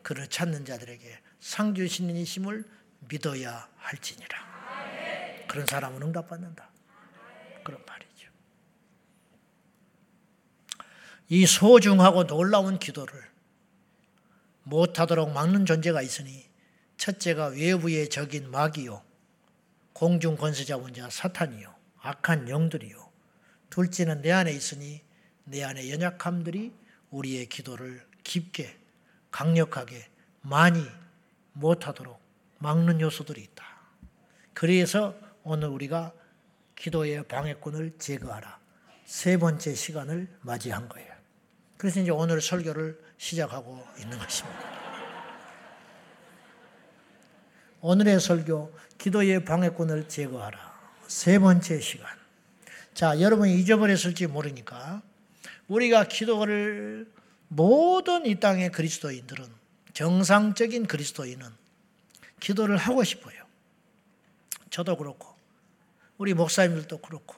그를 찾는 자들에게 상 주시는 이심을 믿어야 할지니라. 그런 사람은 응답받는다. 그런 말이죠. 이 소중하고 놀라운 기도를 못하도록 막는 존재가 있으니 첫째가 외부의 적인 마귀요 공중 권세자 원자 사탄이요 악한 영들이요 둘째는 내 안에 있으니 내 안에 연약함들이 우리의 기도를 깊게 강력하게 많이 못하도록 막는 요소들이 있다. 그래서 오늘 우리가 기도의 방해꾼을 제거하라. 세 번째 시간을 맞이한 거예요. 그래서 이제 오늘 설교를 시작하고 있는 것입니다. 오늘의 설교, 기도의 방해꾼을 제거하라. 세 번째 시간. 자, 여러분이 잊어버렸을지 모르니까 우리가 기도를 모든 이 땅의 그리스도인들은 정상적인 그리스도인은 기도를 하고 싶어요. 저도 그렇고 우리 목사님들도 그렇고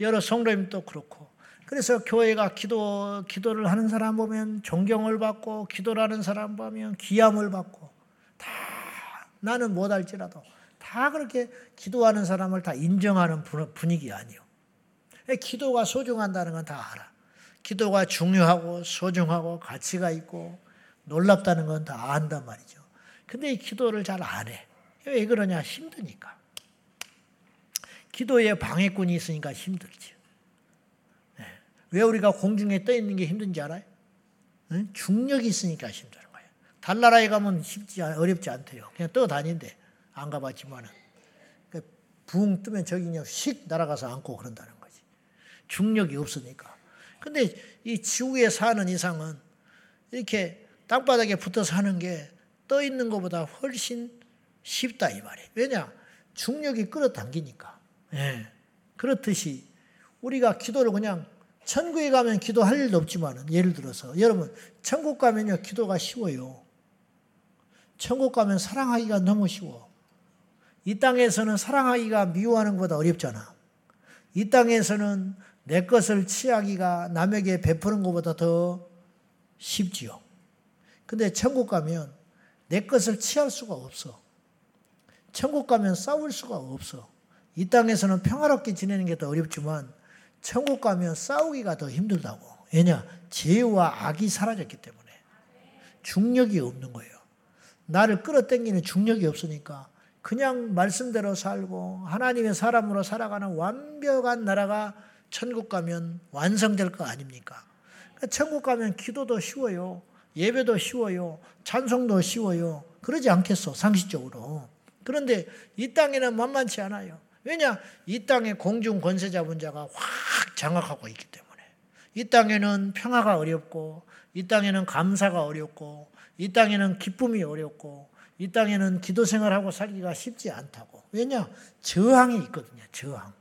여러 성도님도 그렇고 그래서 교회가 기도 기도를 하는 사람 보면 존경을 받고 기도를 하는 사람 보면 기함을 받고 다 나는 못할지라도 다 그렇게 기도하는 사람을 다 인정하는 분위기 아니요. 기도가 소중한다는 건 다 알아. 기도가 중요하고 소중하고 가치가 있고 놀랍다는 건 다 안단 말이죠. 근데 이 기도를 잘 안 해. 왜 그러냐? 힘드니까. 기도에 방해꾼이 있으니까 힘들지. 네. 왜 우리가 공중에 떠 있는 게 힘든지 알아요? 네? 중력이 있으니까 힘드는 거예요. 달나라에 가면 쉽지 어렵지 않대요. 그냥 떠 다닌대. 안 가봤지만은. 그러니까 붕 뜨면 저기 그냥 휙 날아가서 앉고 그런다는 거지. 중력이 없으니까. 근데 이 지구에 사는 이상은 이렇게 땅바닥에 붙어 사는 게 떠 있는 것보다 훨씬 쉽다 이 말이에요. 왜냐? 중력이 끌어당기니까. 예. 그렇듯이 우리가 기도를 그냥 천국에 가면 기도할 일도 없지만 예를 들어서 여러분 천국 가면요 기도가 쉬워요. 천국 가면 사랑하기가 너무 쉬워. 이 땅에서는 사랑하기가 미워하는 것보다 어렵잖아. 이 땅에서는 내 것을 취하기가 남에게 베푸는 것보다 더 쉽지요. 근데 천국 가면 내 것을 취할 수가 없어. 천국 가면 싸울 수가 없어. 이 땅에서는 평화롭게 지내는 게 더 어렵지만 천국 가면 싸우기가 더 힘들다고. 왜냐? 죄와 악이 사라졌기 때문에. 중력이 없는 거예요. 나를 끌어당기는 중력이 없으니까 그냥 말씀대로 살고 하나님의 사람으로 살아가는 완벽한 나라가 천국 가면 완성될 거 아닙니까? 천국 가면 기도도 쉬워요. 예배도 쉬워요. 찬송도 쉬워요. 그러지 않겠어, 상식적으로. 그런데 이 땅에는 만만치 않아요. 왜냐? 이 땅에 공중 권세 잡은 자가 확 장악하고 있기 때문에. 이 땅에는 평화가 어렵고, 이 땅에는 감사가 어렵고, 이 땅에는 기쁨이 어렵고, 이 땅에는 기도 생활하고 살기가 쉽지 않다고. 왜냐? 저항이 있거든요, 저항.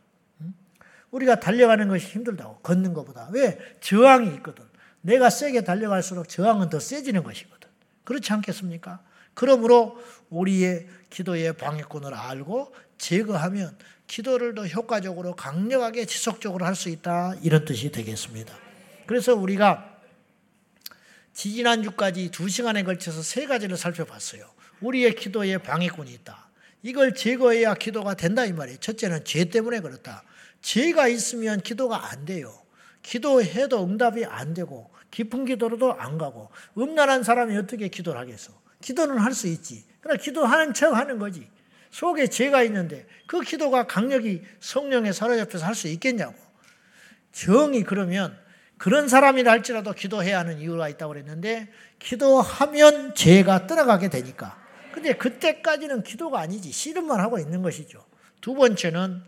우리가 달려가는 것이 힘들다고, 걷는 것보다. 왜? 저항이 있거든. 내가 세게 달려갈수록 저항은 더 세지는 것이거든. 그렇지 않겠습니까? 그러므로 우리의 기도의 방해꾼을 알고 제거하면 기도를 더 효과적으로 강력하게 지속적으로 할 수 있다. 이런 뜻이 되겠습니다. 그래서 우리가 지지난주까지 두 시간에 걸쳐서 세 가지를 살펴봤어요. 우리의 기도에 방해꾼이 있다. 이걸 제거해야 기도가 된다 이 말이에요. 첫째는 죄 때문에 그렇다. 죄가 있으면 기도가 안 돼요. 기도해도 응답이 안 되고 깊은 기도로도 안 가고 음란한 사람이 어떻게 기도를 하겠어? 기도는 할 수 있지. 그러나 기도하는 척 하는 거지. 속에 죄가 있는데 그 기도가 강력히 성령에 사로잡혀서 할 수 있겠냐고. 정이 그러면 그런 사람이라 할지라도 기도해야 하는 이유가 있다고 그랬는데 기도하면 죄가 떠나가게 되니까. 근데 그때까지는 기도가 아니지. 씨름만 하고 있는 것이죠. 두 번째는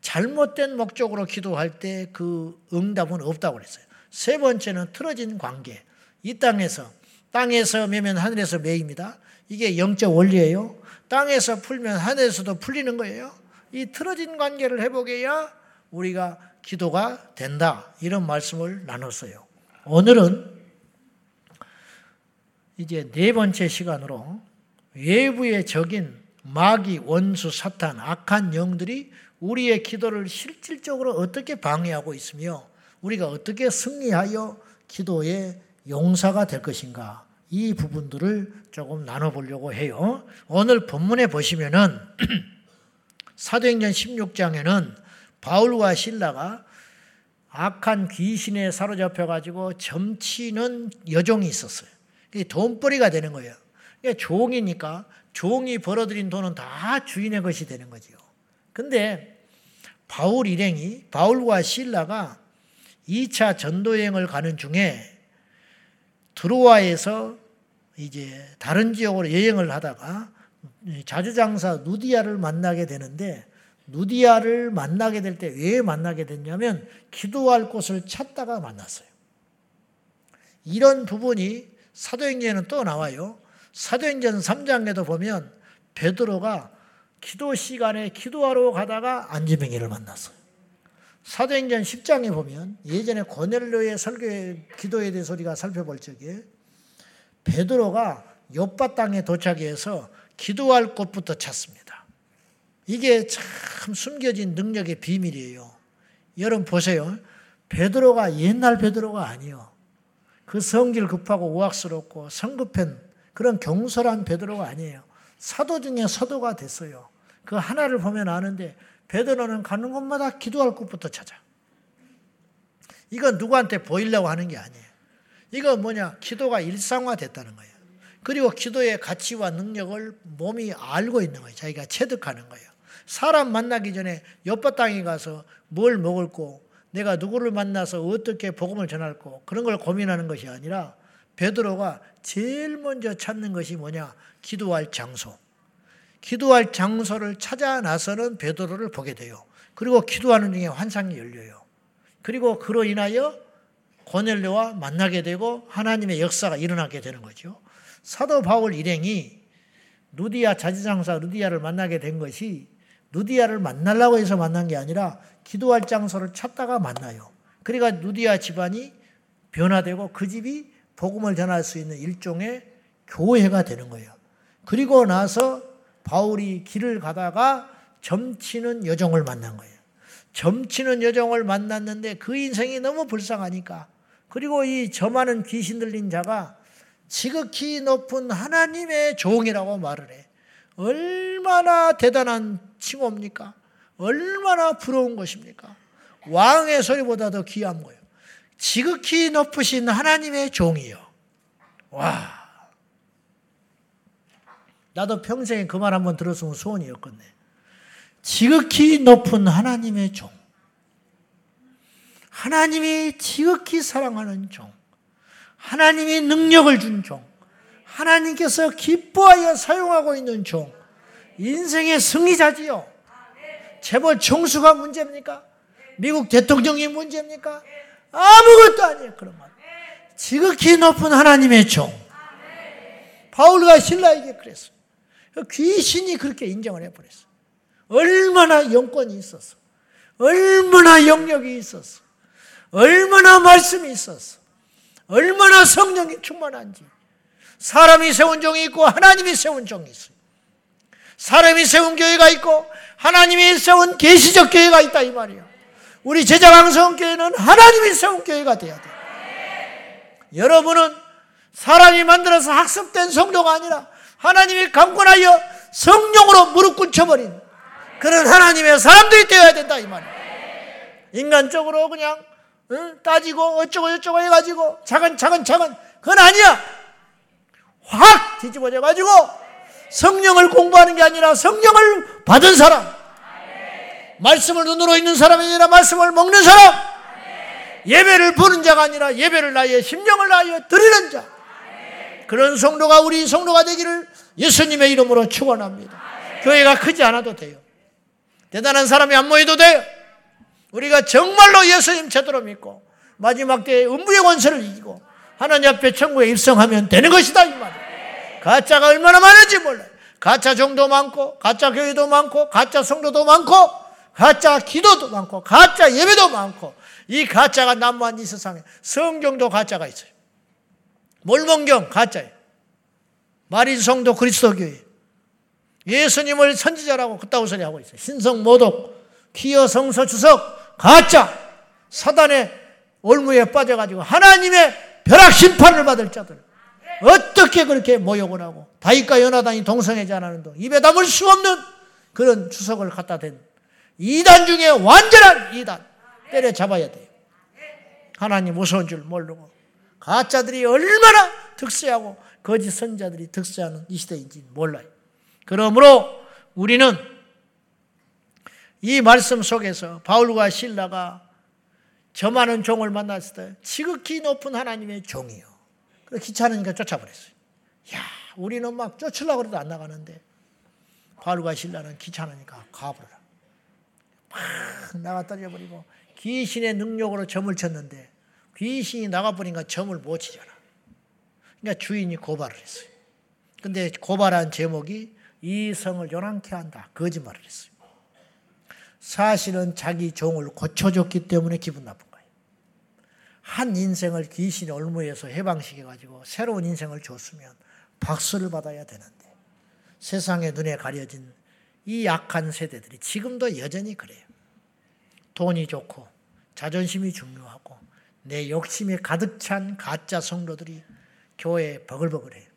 잘못된 목적으로 기도할 때 그 응답은 없다고 그랬어요. 세 번째는 틀어진 관계. 이 땅에서 땅에서 매면 하늘에서 매입니다. 이게 영적 원리예요. 땅에서 풀면 하늘에서도 풀리는 거예요. 이 틀어진 관계를 회복해야 우리가 기도가 된다. 이런 말씀을 나눴어요. 오늘은 이제 네 번째 시간으로 외부의 적인 마귀, 원수, 사탄, 악한 영들이 우리의 기도를 실질적으로 어떻게 방해하고 있으며 우리가 어떻게 승리하여 기도의 용사가 될 것인가 이 부분들을 조금 나눠보려고 해요. 오늘 본문에 보시면은 *clears throat* 사도행전 16장에는 바울과 신라가 악한 귀신에 사로잡혀 가지고 점치는 여종이 있었어요. 돈벌이가 되는 거예요. 종이니까 종이 벌어들인 돈은 다 주인의 것이 되는 거지요. 근데 바울 일행이 바울과 신라가 2차 전도 여행을 가는 중에 드로아에서 이제 다른 지역으로 여행을 하다가 자주장사 누디아를 만나게 되는데 누디아를 만나게 될 때 왜 만나게 됐냐면 기도할 곳을 찾다가 만났어요. 이런 부분이 사도행전에는 또 나와요. 사도행전 3장에도 보면 베드로가 기도 시간에 기도하러 가다가 안지뱅이를 만났어요. 사도행전 10장에 보면 예전에 고넬료의 설교 기도에 대해서 우리가 살펴볼 적에 베드로가 옆바 땅에 도착해서 기도할 곳부터 찾습니다. 이게 참 숨겨진 능력의 비밀이에요. 여러분 보세요. 베드로가 옛날 베드로가 아니요. 그 성질 급하고 우악스럽고 성급한 그런 경솔한 베드로가 아니에요. 사도 중에 사도가 됐어요. 그 하나를 보면 아는데 베드로는 가는 곳마다 기도할 곳부터 찾아. 이건 누구한테 보이려고 하는 게 아니에요. 이건 뭐냐? 기도가 일상화됐다는 거예요. 그리고 기도의 가치와 능력을 몸이 알고 있는 거예요. 자기가 체득하는 거예요. 사람 만나기 전에 옆바 땅에 가서 뭘 먹을 고 내가 누구를 만나서 어떻게 복음을 전할 고 그런 걸 고민하는 것이 아니라 베드로가 제일 먼저 찾는 것이 뭐냐? 기도할 장소. 기도할 장소를 찾아 나서는 베드로를 보게 돼요. 그리고 기도하는 중에 환상이 열려요. 그리고 그로 인하여 고넬료와 만나게 되고 하나님의 역사가 일어나게 되는 거죠. 사도 바울 일행이 누디아 자지장사 누디아를 만나게 된 것이 누디아를 만나려고 해서 만난 게 아니라 기도할 장소를 찾다가 만나요. 그러니까 누디아 집안이 변화되고 그 집이 복음을 전할 수 있는 일종의 교회가 되는 거예요. 그리고 나서 바울이 길을 가다가 점치는 여종을 만난 거예요. 점치는 여종을 만났는데 그 인생이 너무 불쌍하니까 그리고 이 점하는 귀신 들린 자가 지극히 높은 하나님의 종이라고 말을 해. 얼마나 대단한 칭호입니까? 얼마나 부러운 것입니까? 왕의 소리보다 더 귀한 거예요. 지극히 높으신 하나님의 종이요. 와. 나도 평생에 그 말 한번 들었으면 소원이었겠네. 지극히 높은 하나님의 종. 하나님이 지극히 사랑하는 종. 하나님이 능력을 준 종. 하나님께서 기뻐하여 사용하고 있는 종. 인생의 승리자지요. 재벌 총수가 문제입니까? 미국 대통령이 문제입니까? 아무것도 아니에요. 그런 말. 지극히 높은 하나님의 종. 바울과 신라에게 그랬어. 귀신이 그렇게 인정을 해버렸어. 얼마나 영권이 있었어. 얼마나 영역이 있었어. 얼마나 말씀이 있었어. 얼마나 성령이 충만한지. 사람이 세운 종이 있고 하나님이 세운 종이 있어요. 사람이 세운 교회가 있고 하나님이 세운 계시적 교회가 있다 이 말이에요. 우리 제자강성 교회는 하나님이 세운 교회가 돼야 돼. 여러분은 사람이 만들어서 학습된 성도가 아니라 하나님이 강권하여 성령으로 무릎 꿇혀버린 그런 하나님의 사람들이 되어야 된다 이 말이에요. 인간적으로 그냥 따지고 어쩌고 저쩌고 해가지고 작은 작은 작은 그건 아니야. 확 뒤집어져 가지고 성령을 공부하는 게 아니라 성령을 받은 사람, 말씀을 눈으로 있는 사람이 아니라 말씀을 먹는 사람, 예배를 보는 자가 아니라 예배를 나의 심령을 나하여 드리는 자, 그런 성도가 우리 성도가 되기를 예수님의 이름으로 축원합니다. 교회가 크지 않아도 돼요. 대단한 사람이 안 모여도 돼요. 우리가 정말로 예수님 제대로 믿고 마지막 때에 음부의 권세를 이기고 하나님 앞에 천국에 입성하면 되는 것이다 이 말이에요. 가짜가 얼마나 많은지 몰라요. 가짜 정도 많고 가짜 교회도 많고 가짜 성도도 많고 가짜 기도도 많고 가짜 예배도 많고 이 가짜가 난무한 이 세상에 성경도 가짜가 있어요. 몰몬경 가짜예요. 마리성도 그리스도교회. 예수님을 선지자라고 그따구 소리 하고 있어요. 신성 모독, 기여 성서 주석, 가짜, 사단의 올무에 빠져가지고 하나님의 벼락 심판을 받을 자들. 어떻게 그렇게 모욕을 하고 다윗과 연하단이 동성애자 하는 동 입에 담을 수 없는 그런 주석을 갖다 댄 이단 중에 완전한 이단 때려잡아야 돼요. 하나님 무서운 줄 모르고 가짜들이 얼마나 득세하고 거짓 선자들이 득세하는 이 시대인지 몰라요. 그러므로 우리는 이 말씀 속에서 바울과 신라가 저 많은 종을 만났을 때 지극히 높은 하나님의 종이요. 귀찮으니까 쫓아버렸어요. 야, 우리는 막 쫓으려고 해도 안 나가는데 바울과 신라는 귀찮으니까 가버려라. 막 나가 떨어버리고 귀신의 능력으로 점을 쳤는데 귀신이 나가버리니까 점을 못 치잖아. 그러니까 주인이 고발을 했어요. 근데 고발한 제목이 이 성을 요란케 한다. 거짓말을 했어요. 사실은 자기 종을 고쳐줬기 때문에 기분 나쁜 거예요. 한 인생을 귀신의 올무에서 해방시켜가지고 새로운 인생을 줬으면 박수를 받아야 되는데 세상의 눈에 가려진 이 약한 세대들이 지금도 여전히 그래요. 돈이 좋고 자존심이 중요하고 내 욕심이 가득 찬 가짜 성도들이 교회에 버글버글해요.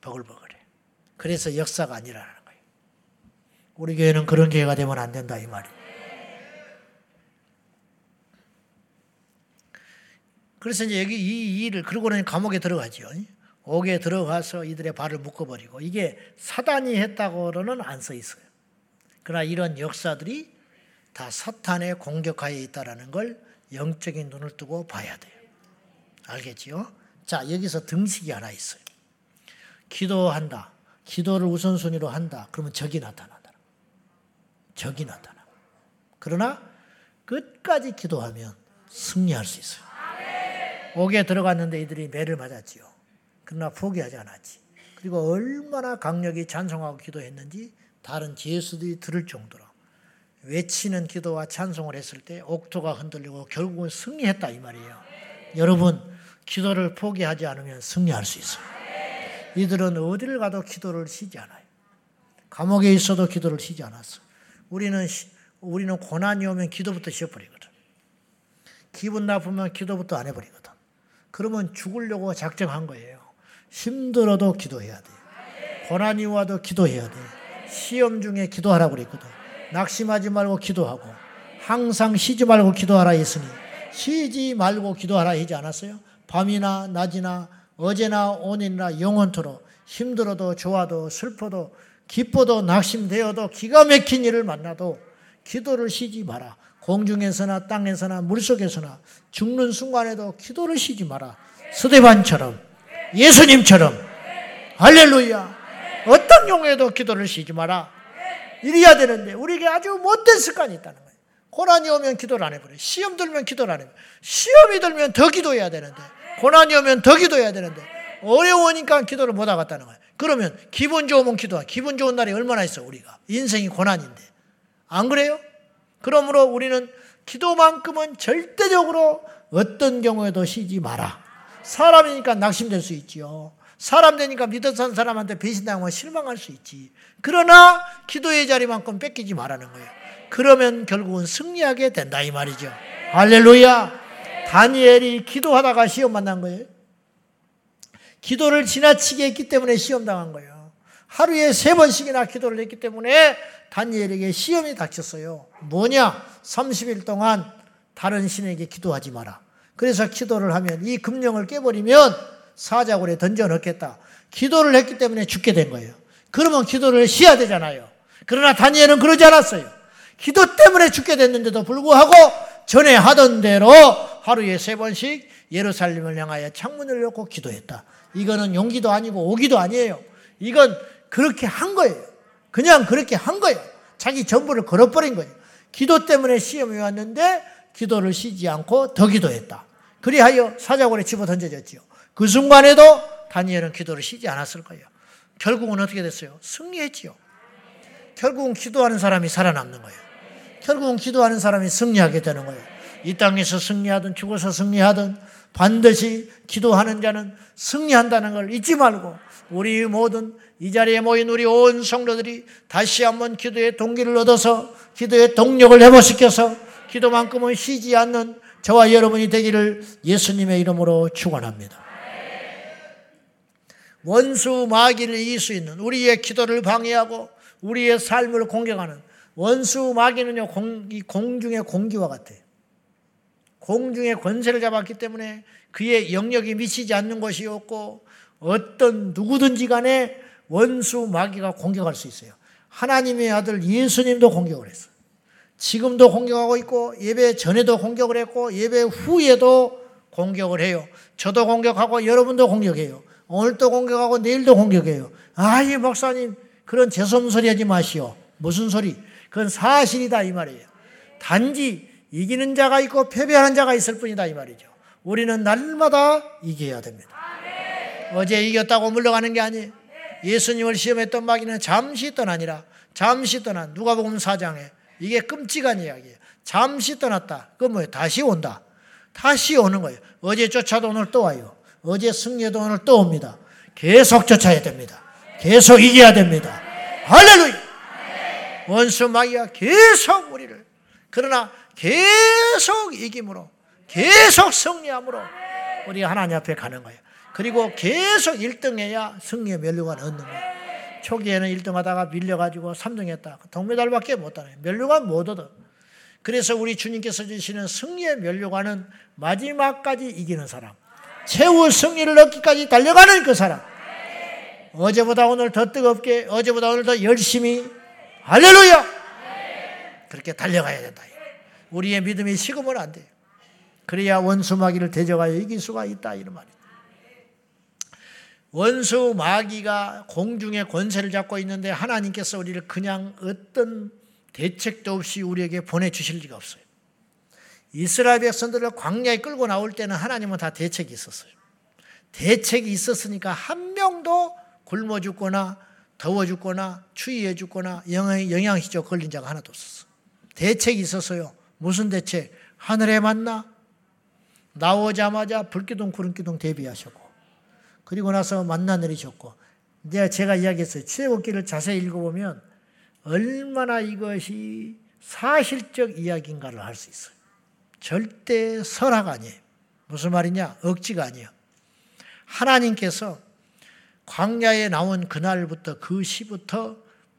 버글버글해. 그래서 역사가 아니라는 거예요. 우리 교회는 그런 교회가 되면 안 된다 이 말이에요. 그래서 이제 여기 이 일을 그러고는 감옥에 들어가죠. 옥에 들어가서 이들의 발을 묶어버리고 이게 사단이 했다고는 안 써 있어요. 그러나 이런 역사들이 다 사탄의 공격하에 있다라는 걸 영적인 눈을 뜨고 봐야 돼요. 알겠지요? 자, 여기서 등식이 하나 있어요. 기도한다. 기도를 우선순위로 한다. 그러면 적이 나타나다. 적이 나타나. 그러나 끝까지 기도하면 승리할 수 있어요. 옥에 들어갔는데 이들이 매를 맞았지요. 그러나 포기하지 않았지. 그리고 얼마나 강력히 찬송하고 기도했는지 다른 제수들이 들을 정도로 외치는 기도와 찬송을 했을 때 옥토가 흔들리고 결국은 승리했다 이 말이에요. 여러분 기도를 포기하지 않으면 승리할 수 있어요. 이들은 어디를 가도 기도를 쉬지 않아요. 감옥에 있어도 기도를 쉬지 않았어. 우리는 우리는 고난이 오면 기도부터 쉬어버리거든. 기분 나쁘면 기도부터 안 해버리거든. 그러면 죽으려고 작정한 거예요. 힘들어도 기도해야 돼. 고난이 와도 기도해야 돼. 시험 중에 기도하라고 그랬거든. 낙심하지 말고 기도하고 항상 쉬지 말고 기도하라 했으니 쉬지 말고 기도하라 하지 않았어요? 밤이나 낮이나 어제나 오늘이나 영원토록 힘들어도 좋아도 슬퍼도 기뻐도 낙심되어도 기가 막힌 일을 만나도 기도를 쉬지 마라. 공중에서나 땅에서나 물속에서나 죽는 순간에도 기도를 쉬지 마라. 스데반처럼 예수님처럼 할렐루야. 어떤 경우에도 기도를 쉬지 마라. 이래야 되는데 우리에게 아주 못된 습관이 있다는 거예요. 고난이 오면 기도를 안 해버려요. 시험 들면 기도를 안 해버려요. 시험이 들면 더 기도해야 되는데 고난이 오면 더 기도해야 되는데 어려우니까 기도를 못 하겠다는 거예요. 그러면 기분 좋으면 기도하. 기분 좋은 날이 얼마나 있어 우리가. 인생이 고난인데. 안 그래요? 그러므로 우리는 기도만큼은 절대적으로 어떤 경우에도 쉬지 마라. 사람이니까 낙심될 수 있지요. 사람 되니까 믿었던 사람한테 배신당하면 실망할 수 있지. 그러나 기도의 자리만큼 뺏기지 말라는 거예요. 그러면 결국은 승리하게 된다 이 말이죠. 할렐루야. 다니엘이 기도하다가 시험 만난 거예요. 기도를 지나치게 했기 때문에 시험 당한 거예요. 하루에 세 번씩이나 기도를 했기 때문에 다니엘에게 시험이 닥쳤어요. 뭐냐? 30일 동안 다른 신에게 기도하지 마라. 그래서 기도를 하면 이 금령을 깨버리면 사자굴에 던져 넣겠다. 기도를 했기 때문에 죽게 된 거예요. 그러면 기도를 쉬어야 되잖아요. 그러나 다니엘은 그러지 않았어요. 기도 때문에 죽게 됐는데도 불구하고 전에 하던 대로 하루에 세 번씩 예루살렘을 향하여 창문을 열고 기도했다. 이거는 용기도 아니고 오기도 아니에요. 이건 그렇게 한 거예요. 그냥 그렇게 한 거예요. 자기 전부를 걸어버린 거예요. 기도 때문에 시험이 왔는데 기도를 쉬지 않고 더 기도했다. 그리하여 사자굴에 집어 던져졌지요. 그 순간에도 다니엘은 기도를 쉬지 않았을 거예요. 결국은 어떻게 됐어요? 승리했지요. 결국은 기도하는 사람이 살아남는 거예요. 결국은 기도하는 사람이 승리하게 되는 거예요. 이 땅에서 승리하든 죽어서 승리하든 반드시 기도하는 자는 승리한다는 걸 잊지 말고 우리 모든 이 자리에 모인 우리 온 성도들이 다시 한번 기도의 동기를 얻어서 기도의 동력을 회복시켜서 기도만큼은 쉬지 않는 저와 여러분이 되기를 예수님의 이름으로 축원합니다. 원수 마귀를 이길 수 있는 우리의 기도를 방해하고 우리의 삶을 공격하는 원수 마귀는요 공, 공중의 공기와 같아요. 공중의 권세를 잡았기 때문에 그의 영역이 미치지 않는 것이 없고 어떤 누구든지 간에 원수 마귀가 공격할 수 있어요. 하나님의 아들 예수님도 공격을 했어요. 지금도 공격하고 있고 예배 전에도 공격을 했고 예배 후에도 공격을 해요. 저도 공격하고 여러분도 공격해요. 오늘도 공격하고 내일도 공격해요. 아이 목사님 그런 재수없는 소리 하지 마시오. 무슨 소리? 그건 사실이다 이 말이에요. 단지 이기는 자가 있고 패배하는 자가 있을 뿐이다 이 말이죠. 우리는 날마다 이겨야 됩니다. 어제 이겼다고 물러가는 게 아니에요. 예수님을 시험했던 마귀는 잠시 떠나니라. 잠시 떠난 누가복음 4장에 이게 끔찍한 이야기예요. 잠시 떠났다. 그 뭐예요? 다시 온다. 다시 오는 거예요. 어제 쫓아도 오늘 또 와요. 어제 승리해도 오늘 또 옵니다. 계속 쫓아야 됩니다. 계속 이겨야 됩니다. 할렐루야! 원수 마귀가 계속 우리를 그러나 계속 이김으로 계속 승리함으로 우리가 하나님 앞에 가는 거예요. 그리고 계속 1등해야 승리의 면류관 얻는 거예요. 초기에는 1등 하다가 밀려가지고 3등 했다. 동메달밖에 못 하네. 면류관 못 얻어. 그래서 우리 주님께서 주시는 승리의 면류관은 마지막까지 이기는 사람. 최후 승리를 얻기까지 달려가는 그 사람. 어제보다 오늘 더 뜨겁게, 어제보다 오늘 더 열심히, 할렐루야! 그렇게 달려가야 된다. 우리의 믿음이 식으면 안 돼요. 그래야 원수 마귀를 대적하여 이길 수가 있다. 이런 말이에요. 원수 마귀가 공중의 권세를 잡고 있는데 하나님께서 우리를 그냥 어떤 대책도 없이 우리에게 보내주실 리가 없어요. 이스라엘 백성들을 광야에 끌고 나올 때는 하나님은 다 대책이 있었어요. 대책이 있었으니까 한 명도 굶어 죽거나 더워 죽거나 추위해 죽거나 영양시적 걸린 자가 하나도 없었어. 대책이 있었어요. 무슨 대책? 하늘에 만나 나오자마자 불기둥 구름기둥 대비하셨고 그리고 나서 만나 내리셨고 이제 제가 이야기했어요. 출애굽기를 자세히 읽어보면 얼마나 이것이 사실적 이야기인가를 알 수 있어요. 절대 설학 아니에요. 무슨 말이냐? 억지가 아니에요. 하나님께서 광야에 나온 그날부터 그 시부터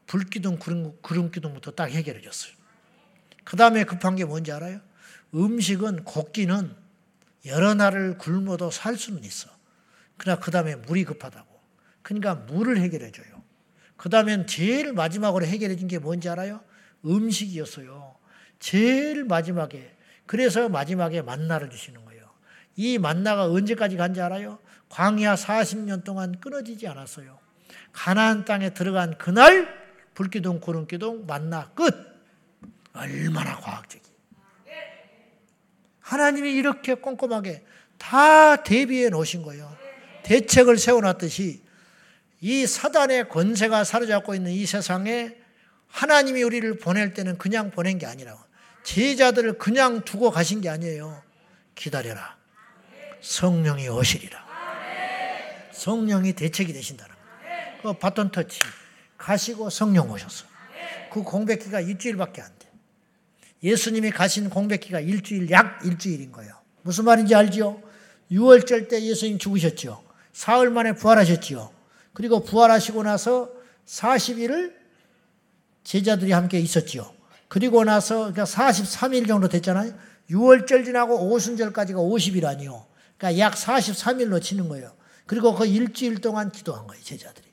불기둥 구름, 기둥부터 딱 해결해 줬어요. 그 다음에 급한 게 뭔지 알아요? 음식은 걷기는 여러 날을 굶어도 살 수는 있어. 그러나 그 다음에 물이 급하다고. 그러니까 물을 해결해 줘요. 그 다음엔 제일 마지막으로 해결해 준 게 뭔지 알아요? 음식이었어요. 제일 마지막에. 그래서 마지막에 만나를 주시는 거예요. 이 만나가 언제까지 간지 알아요? 광야 40년 동안 끊어지지 않았어요. 가나안 땅에 들어간 그날 불기둥 구름기둥 만나 끝. 얼마나 과학적이. 하나님이 이렇게 꼼꼼하게 다 대비해 놓으신 거예요. 대책을 세워놨듯이 이 사단의 권세가 사로잡고 있는 이 세상에 하나님이 우리를 보낼 때는 그냥 보낸 게 아니라고. 제자들을 그냥 두고 가신 게 아니에요. 기다려라. 성령이 오시리라. 성령이 대책이 되신다는 거예요. 그 바톤 터치. 가시고 성령 오셨어. 그 공백기가 일주일밖에 안 돼. 예수님이 가신 공백기가 일주일, 약 일주일인 거예요. 무슨 말인지 알죠? 6월절 때 예수님 죽으셨죠. 사흘 만에 부활하셨죠. 그리고 부활하시고 나서 40일을 제자들이 함께 있었지요. 그리고 나서 그러니까 43일 정도 됐잖아요. 6월절 지나고 오순절까지가 50일 아니요. 그러니까 약 43일로 치는 거예요. 그리고 그 일주일 동안 기도한 거예요, 제자들이.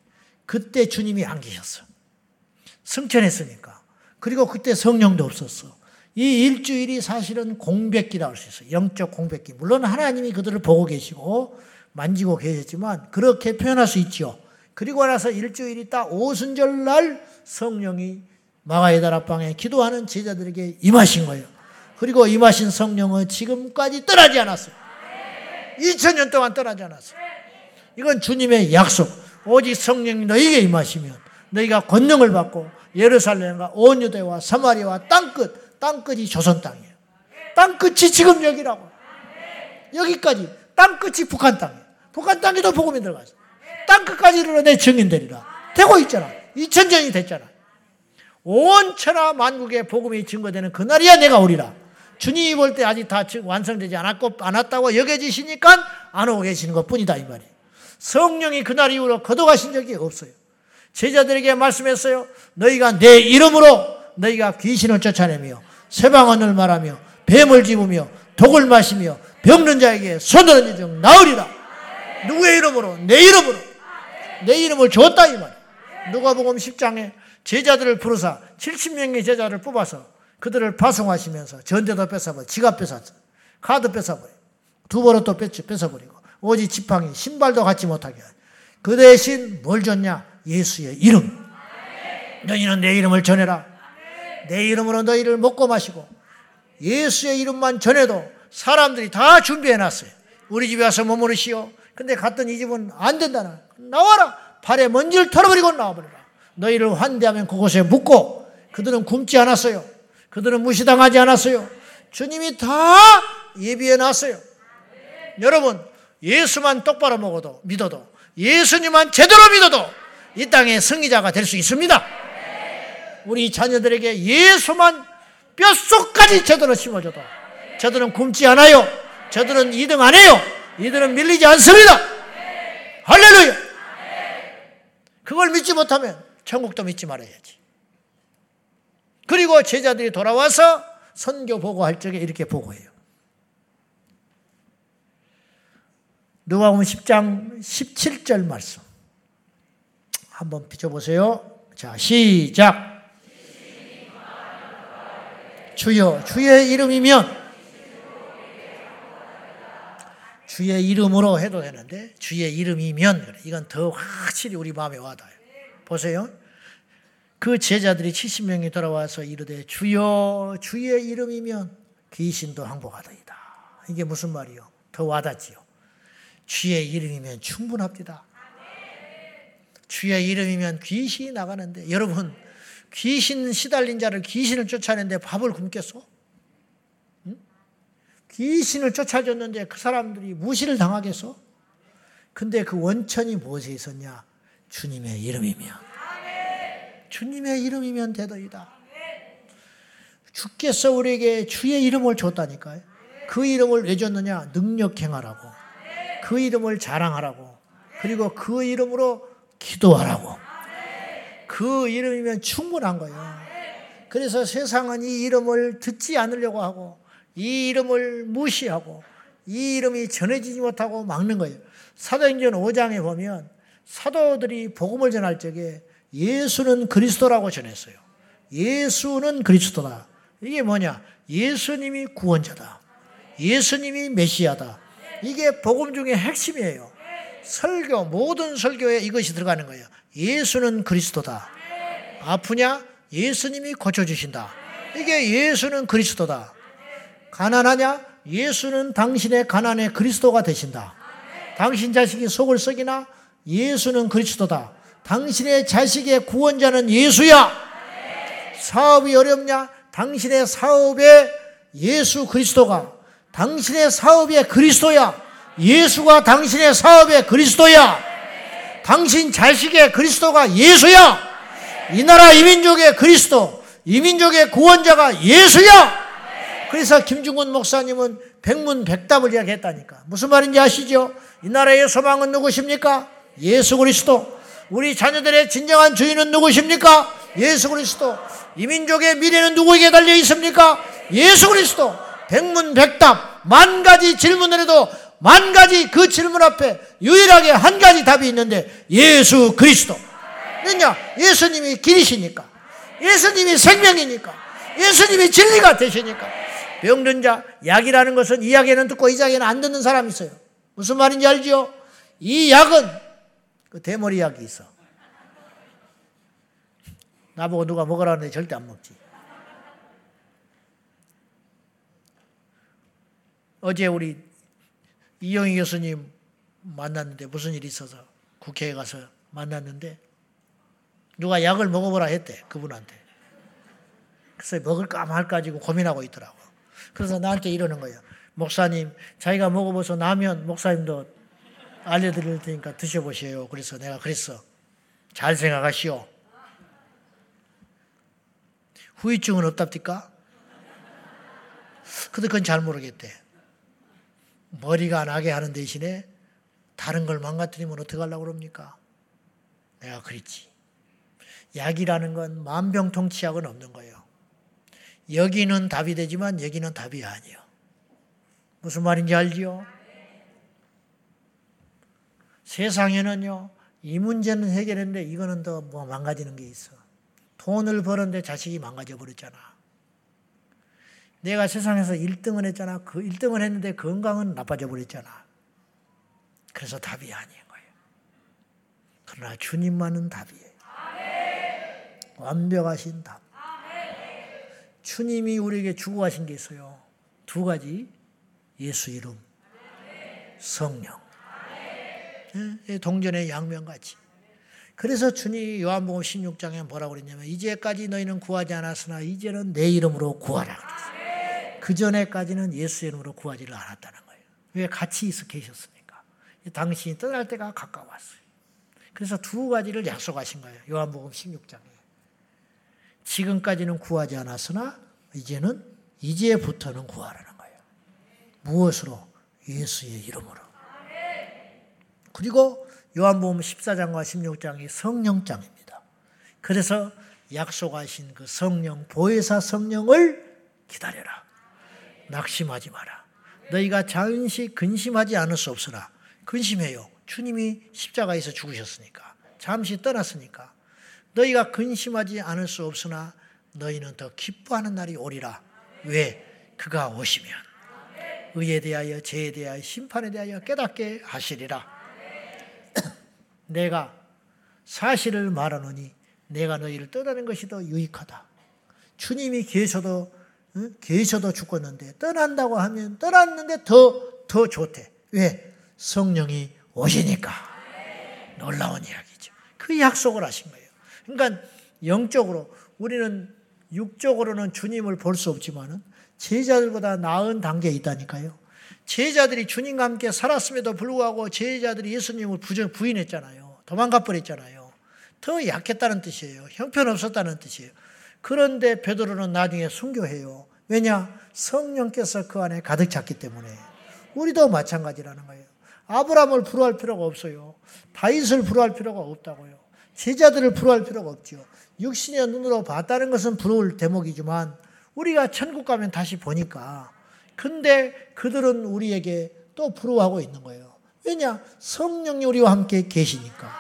그때 주님이 안 계셨어. 승천했으니까. 그리고 그때 성령도 없었어. 이 일주일이 사실은 공백기라고 할 수 있어요. 영적 공백기. 물론 하나님이 그들을 보고 계시고 만지고 계셨지만 그렇게 표현할 수 있죠. 그리고 나서 일주일이 딱 오순절 날 성령이 마가의 다락방에 기도하는 제자들에게 임하신 거예요. 그리고 임하신 성령은 지금까지 떠나지 않았어요. 2000년 동안 떠나지 않았어요. 이건 주님의 약속. 오직 성령이 너에게 임하시면 너희가 권능을 받고 예루살렘과 온 유대와 사마리아와 땅끝, 땅끝이 조선 땅이에요. 땅끝이 지금 여기라고. 여기까지. 땅끝이 북한 땅이에요. 북한 땅에도 복음이 들어갔어. 땅끝까지 이르러 내 증인되리라. 되고 있잖아. 2000년이 됐잖아. 온 천하 만국에 복음이 증거되는 그날이야 내가 오리라. 주님이 볼 때 아직 다 완성되지 않았고, 않았다고 여겨지시니까 안 오고 계시는 것 뿐이다, 이 말이에요. 성령이 그날 이후로 거둬가신 적이 없어요. 제자들에게 말씀했어요. 너희가 내 이름으로 너희가 귀신을 쫓아내며 세방언을 말하며 뱀을 집으며 독을 마시며 병든 자에게 손을 얹으 나으리라. 누구의 이름으로? 내 이름으로. 내 이름을 줬다 이 말. 누가복음 10장에 제자들을 부르사 70명의 제자를 뽑아서 그들을 파송하시면서 전대도 뺏어버려 지갑 뺏었어. 카드 뺏어버려. 두또 뺏어버리고 오직 지팡이 신발도 갖지 못하게 그 대신 뭘 줬냐? 예수의 이름. 너희는 내 이름을 전해라. 내 이름으로 너희를 먹고 마시고 예수의 이름만 전해도 사람들이 다 준비해 놨어요. 우리 집에 와서 머무르시오. 근데 갔더니 이 집은 안 된다나. 나와라. 발에 먼지를 털어버리고 나와버려라. 너희를 환대하면 그곳에 묻고 그들은 굶지 않았어요. 그들은 무시당하지 않았어요. 주님이 다 예비해 놨어요. 여러분, 예수만 똑바로 먹어도 믿어도 예수님만 제대로 믿어도 이 땅의 승리자가 될 수 있습니다. 우리 자녀들에게 예수만 뼛속까지 제대로 심어줘도 저들은 굶지 않아요. 저들은 2등 안 해요. 이들은 밀리지 않습니다. 할렐루야. 그걸 믿지 못하면 천국도 믿지 말아야지. 그리고 제자들이 돌아와서 선교 보고할 적에 이렇게 보고해요. 누가복음 10장 17절 말씀. 한번 비춰 보세요. 자, 시작. 주여, 주의 이름이면 주의 이름으로 해도 되는데 주의 이름이면 이건 더 확실히 우리 마음에 와닿아요. 보세요. 그 제자들이 70명이 돌아와서 이르되 주여 주의 이름이면 귀신도 항복하더이다. 이게 무슨 말이요? 더 와닿지요. 주의 이름이면 충분합니다. 주의 이름이면 귀신이 나가는데 여러분 귀신 시달린 자를 귀신을 쫓아내는데 밥을 굶겠어? 응? 귀신을 쫓아줬는데 그 사람들이 무시를 당하겠어? 근데 그 원천이 무엇에 있었냐? 주님의 이름이면 주님의 이름이면 되더이다. 주께서 우리에게 주의 이름을 줬다니까요. 그 이름을 왜 줬느냐? 능력 행하라고. 그 이름을 자랑하라고. 그리고 그 이름으로 기도하라고. 그 이름이면 충분한 거예요. 그래서 세상은 이 이름을 듣지 않으려고 하고, 이 이름을 무시하고, 이 이름이 전해지지 못하고 막는 거예요. 사도행전 5장에 보면 사도들이 복음을 전할 적에 예수는 그리스도라고 전했어요. 예수는 그리스도다. 이게 뭐냐? 예수님이 구원자다. 예수님이 메시아다. 이게 복음 중에 핵심이에요. 설교, 모든 설교에 이것이 들어가는 거예요. 예수는 그리스도다. 아프냐? 예수님이 고쳐주신다. 이게 예수는 그리스도다. 가난하냐? 예수는 당신의 가난의 그리스도가 되신다. 당신 자식이 속을 썩이나? 예수는 그리스도다. 당신의 자식의 구원자는 예수야. 사업이 어렵냐? 당신의 사업에 예수 그리스도가 당신의 사업의 그리스도야. 예수가 당신의 사업의 그리스도야. 당신 자식의 그리스도가 예수야. 이 나라 이민족의 그리스도, 이민족의 구원자가 예수야. 그래서 김중곤 목사님은 백문백답을 이야기했다니까. 무슨 말인지 아시죠? 이 나라의 소망은 누구십니까? 예수 그리스도. 우리 자녀들의 진정한 주인은 누구십니까? 예수 그리스도. 이민족의 미래는 누구에게 달려 있습니까? 예수 그리스도. 백문백답 만 가지 질문을 해도 만 가지 그 질문 앞에 유일하게 한 가지 답이 있는데 예수 그리스도. 왜냐? 예수님이 길이시니까. 예수님이 생명이니까. 예수님이 진리가 되시니까. 병든 자, 약이라는 것은 이 약에는 듣고 이 약에는 안 듣는 사람이 있어요. 무슨 말인지 알지요? 이 약은 그 대머리 약이 있어. 나보고 누가 먹으라는데 절대 안 먹지. 어제 우리 이영희 교수님 만났는데 무슨 일이 있어서 국회에 가서 만났는데 누가 약을 먹어보라 했대 그분한테. 그래서 먹을까 말까 지고 고민하고 있더라고. 그래서 나한테 이러는 거예요. 목사님, 자기가 먹어봐서 나면 목사님도 알려드릴 테니까 드셔보세요. 그래서 내가 그랬어. 잘 생각하시오. 후유증은 없답니까? 근데 그건 잘 모르겠대. 머리가 나게 하는 대신에 다른 걸 망가뜨리면 어떻게 하려고 그럽니까? 내가 그랬지. 약이라는 건 만병통치약은 없는 거예요. 여기는 답이 되지만 여기는 답이 아니요. 무슨 말인지 알지요? 세상에는요, 이 문제는 해결했는데 이거는 더 뭐 망가지는 게 있어. 돈을 버는데 자식이 망가져 버렸잖아. 내가 세상에서 1등을 했잖아. 그 1등을 했는데 건강은 나빠져 버렸잖아. 그래서 답이 아닌 거예요. 그러나 주님만은 답이에요. 완벽하신 답. 주님이 우리에게 주고 하신 게 있어요. 두 가지. 예수 이름, 성령. 예, 동전의 양면같이. 그래서 주님 요한복음 16장에 뭐라고 그랬냐면 이제까지 너희는 구하지 않았으나 이제는 내 이름으로 구하라 그랬어요. 그 전에까지는 예수 이름으로 구하지를 않았다는 거예요. 왜 같이 있어 계셨으니까. 당신이 떠날 때가 가까웠어요. 그래서 두 가지를 약속하신 거예요. 요한복음 16장에. 지금까지는 구하지 않았으나 이제는 이제부터는 구하라는 거예요. 무엇으로? 예수의 이름으로. 그리고 요한복음 14장과 16장이 성령장입니다. 그래서 약속하신 그 성령, 보혜사 성령을 기다려라. 낙심하지 마라. 너희가 잠시 근심하지 않을 수 없으나 근심해요. 주님이 십자가에서 죽으셨으니까. 잠시 떠났으니까. 너희가 근심하지 않을 수 없으나 너희는 더 기뻐하는 날이 오리라. 왜? 그가 오시면 의에 대하여 죄에 대하여 심판에 대하여 깨닫게 하시리라. *clears throat* 내가 사실을 말하노니 내가 너희를 떠나는 것이 더 유익하다. 주님이 계셔도 응? 계셔도 죽었는데 떠난다고 하면 떠났는데 더 더 좋대. 왜? 성령이 오시니까. 놀라운 이야기죠. 그 약속을 하신 거예요. 그러니까 영적으로 우리는 육적으로는 주님을 볼 수 없지만은 제자들보다 나은 단계에 있다니까요. 제자들이 주님과 함께 살았음에도 불구하고 제자들이 예수님을 부인했잖아요. 도망가 버렸잖아요. 더 약했다는 뜻이에요. 형편없었다는 뜻이에요. 그런데 베드로는 나중에 순교해요. 왜냐? 성령께서 그 안에 가득 찼기 때문에. 우리도 마찬가지라는 거예요. 아브라함을 부러할 필요가 없어요. 다윗을 부러할 필요가 없다고요. 제자들을 부러할 필요가 없죠. 육신의 눈으로 봤다는 것은 부러울 대목이지만 우리가 천국 가면 다시 보니까 근데 그들은 우리에게 또 부러워하고 있는 거예요. 왜냐? 성령이 우리와 함께 계시니까.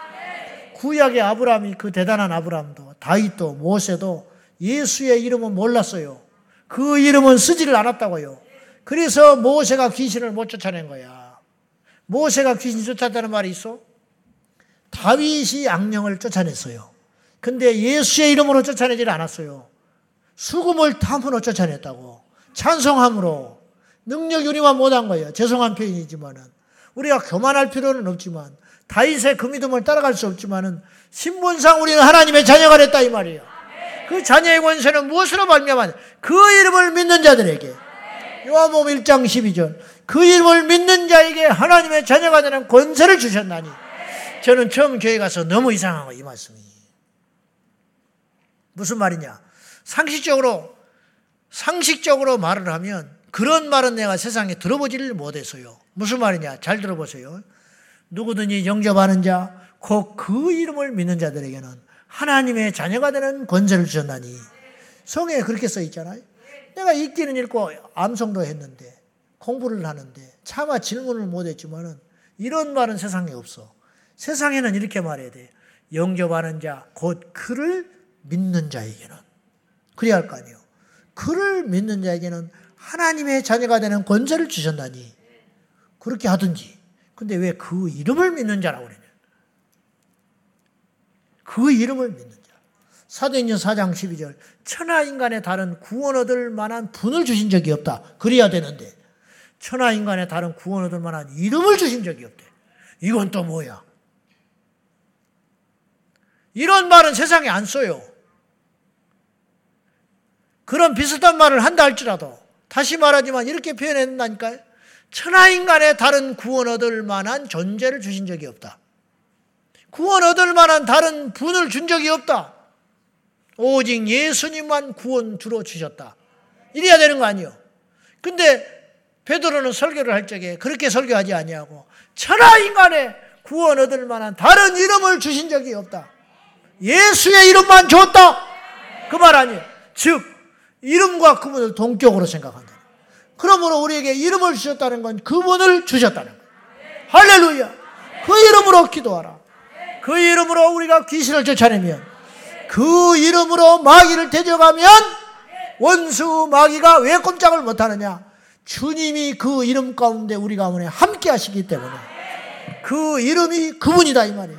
구약의 아브라함이 그 대단한 아브라함도 다윗도 모세도 예수의 이름은 몰랐어요. 그 이름은 쓰지를 않았다고요. 그래서 모세가 귀신을 못 쫓아낸 거야. 모세가 귀신 쫓았다는 말이 있어? 다윗이 악령을 쫓아냈어요. 근데 예수의 이름으로 쫓아내질 않았어요. 수금을 탐으로 쫓아냈다고. 찬송함으로. 능력이 우리만 못한 거예요. 죄송한 표현이지만은. 우리가 교만할 필요는 없지만, 다윗의 그 믿음을 따라갈 수 없지만은, 신분상 우리는 하나님의 자녀가 됐다 이 말이에요. 그 자녀의 권세는 무엇으로 발명한? 그 이름을 믿는 자들에게. 요한복음 1장 12절. 그 이름을 믿는 자에게 하나님의 자녀가 되는 권세를 주셨나니. 저는 처음 교회 가서 너무 이상한 거, 이 말씀이. 무슨 말이냐? 상식적으로, 상식적으로 말을 하면 그런 말은 내가 세상에 들어보지를 못했어요. 무슨 말이냐? 잘 들어보세요. 누구든지 영접하는 자, 곧 그 이름을 믿는 자들에게는 하나님의 자녀가 되는 권세를 주셨나니. 성에 그렇게 써 있잖아요. 내가 읽기는 읽고 암송도 했는데, 공부를 하는데, 차마 질문을 못 했지만은 이런 말은 세상에 없어. 세상에는 이렇게 말해야 돼. 영접하는 자, 곧 그를 믿는 자에게는. 그래야 할 거 아니에요. 그를 믿는 자에게는 하나님의 자녀가 되는 권세를 주셨나니. 그렇게 하든지. 근데 왜 그 이름을 믿는 자라고 그러냐. 그 이름을 믿는 자. 사도행전 4장 12절. 천하 인간의 다른 구원 얻을 만한 분을 주신 적이 없다. 그래야 되는데. 천하 인간의 다른 구원 얻을 만한 이름을 주신 적이 없대. 이건 또 뭐야? 이런 말은 세상에 안 써요. 그런 비슷한 말을 한다 할지라도 다시 말하지만 이렇게 표현했다니까요. 천하 인간의 다른 구원 얻을 만한 존재를 주신 적이 없다. 구원 얻을 만한 다른 분을 준 적이 없다. 오직 예수님만 구원 주로 주셨다. 이래야 되는 거 아니요. 근데 베드로는 설교를 할 적에 그렇게 설교하지 아니하고 천하 인간의 구원 얻을 만한 다른 이름을 주신 적이 없다. 예수의 이름만 줬다. 그 말 아니에요. 즉 이름과 그분을 동격으로 생각한다. 그러므로 우리에게 이름을 주셨다는 건 그분을 주셨다는 거예요. 할렐루야. 그 이름으로 기도하라. 그 이름으로 우리가 귀신을 쫓아내면 그 이름으로 마귀를 대적하면 원수 마귀가 왜 꼼짝을 못하느냐? 주님이 그 이름 가운데 우리 가운데 함께 하시기 때문에 그 이름이 그분이다 이 말이에요.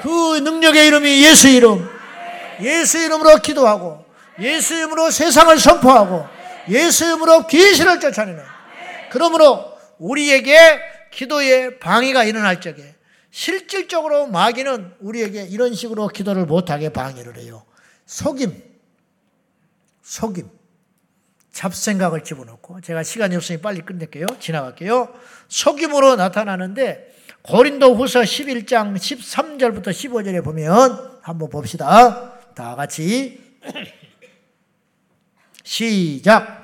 그 능력의 이름이 예수 이름. 예수 이름으로 기도하고 예수 이름으로 세상을 선포하고 예수 이름으로 귀신을 쫓아내는 그러므로 우리에게 기도에 방해가 일어날 적에 실질적으로 마귀는 우리에게 이런 식으로 기도를 못하게 방해를 해요. 속임, 속임, 잡생각을 집어넣고 제가 시간이 없으니 빨리 끝낼게요. 지나갈게요. 속임으로 나타나는데 고린도 후서 11장 13절부터 15절에 보면 한번 봅시다. 다 같이 *clears throat* 시작.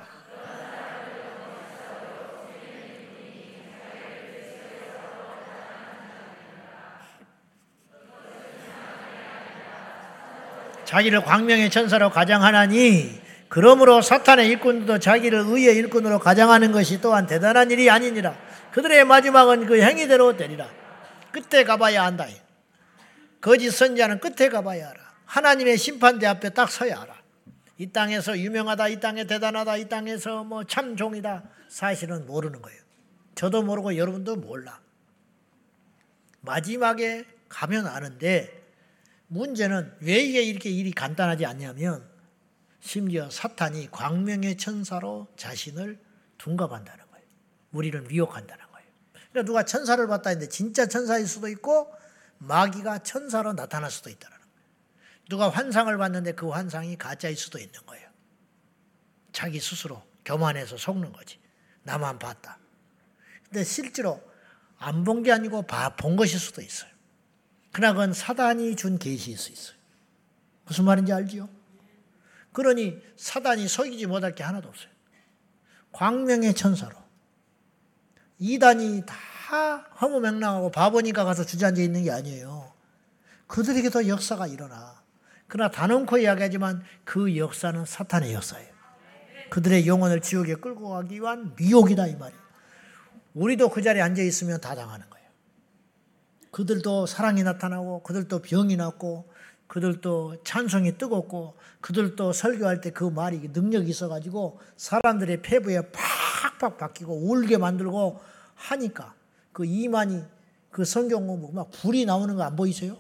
자기를 광명의 천사로 가장하나니 그러므로 사탄의 일꾼도 자기를 의의 일꾼으로 가장하는 것이 또한 대단한 일이 아니니라. 그들의 마지막은 그 행위대로 되리라. 끝에 가봐야 한다. 거짓 선자는 끝에 가봐야 알아. 하나님의 심판대 앞에 딱 서야 알아. 이 땅에서 유명하다, 이 땅에 대단하다, 이 땅에서 뭐 참 종이다. 사실은 모르는 거예요. 저도 모르고 여러분도 몰라. 마지막에 가면 아는데 문제는 왜 이게 이렇게 일이 간단하지 않냐면 심지어 사탄이 광명의 천사로 자신을 둔갑한다는 거예요. 우리를 미혹한다는 거예요. 그러니까 누가 천사를 봤다 했는데 진짜 천사일 수도 있고 마귀가 천사로 나타날 수도 있다는 거예요. 누가 환상을 봤는데 그 환상이 가짜일 수도 있는 거예요. 자기 스스로 교만해서 속는 거지. 나만 봤다. 근데 실제로 안 본 게 아니고 본 것일 수도 있어요. 그러나 그건 사단이 준 계시일 수 있어요. 무슨 말인지 알지요? 그러니 사단이 속이지 못할 게 하나도 없어요. 광명의 천사로. 이단이 다 허무맹랑하고 바보니까 가서 주저앉아 있는 게 아니에요. 그들에게도 역사가 일어나. 그러나 단언코 이야기하지만 그 역사는 사탄의 역사예요. 그들의 영혼을 지옥에 끌고 가기 위한 미혹이다 이 말이에요. 우리도 그 자리에 앉아 있으면 다 당하는 거예요. 그들도 사랑이 나타나고 그들도 병이 났고 그들도 찬송이 뜨겁고 그들도 설교할 때 그 말이 능력이 있어가지고 사람들의 폐부에 팍팍 바뀌고 울게 만들고 하니까 그 이만이 그 성경 공부 막 불이 나오는 거 안 보이세요?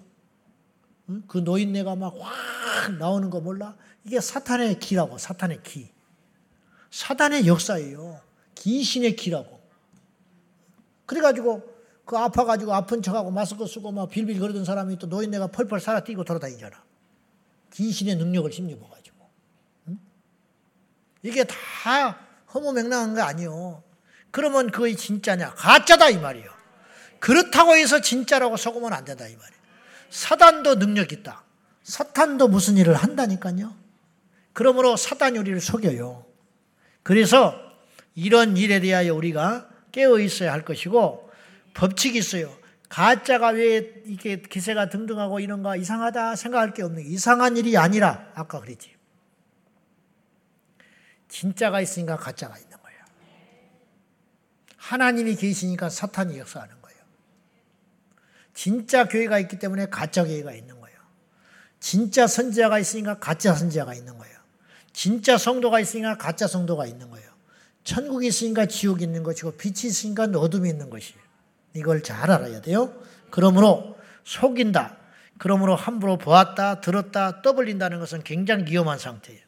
응? 그 노인네가 막 확 나오는 거 몰라? 이게 사탄의 기라고 사탄의 기. 사탄의 역사예요. 귀신의 기라고. 그래가지고 그 아파가지고 아픈 척하고 마스크 쓰고 막 빌빌 거리던 사람이 또 노인네가 펄펄 살아 뛰고 돌아다니잖아. 귀신의 능력을 힘입어가지고. 응? 이게 다 허무맹랑한 거 아니요. 그러면 그게 진짜냐? 가짜다 이 말이요. 그렇다고 해서 진짜라고 속으면 안 된다 이 말이에요. 사단도 능력 있다. 사탄도 무슨 일을 한다니까요. 그러므로 사단이 우리를 속여요. 그래서 이런 일에 대하여 우리가 깨어 있어야 할 것이고 법칙이 있어요. 가짜가 왜 이렇게 기세가 등등하고 이런가 이상하다 생각할 게 없는 이상한 일이 아니라 아까 그랬지. 진짜가 있으니까 가짜가 있는 거예요. 하나님이 계시니까 사탄이 역사하는 거예요. 진짜 교회가 있기 때문에 가짜 교회가 있는 거예요. 진짜 선지자가 있으니까 가짜 선지자가 있는 거예요. 진짜 성도가 있으니까 가짜 성도가 있는 거예요. 천국이 있으니까 지옥이 있는 것이고 빛이 있으니까 어둠이 있는 것이에요. 이걸 잘 알아야 돼요. 그러므로 속인다. 그러므로 함부로 보았다, 들었다, 떠벌린다는 것은 굉장히 위험한 상태예요.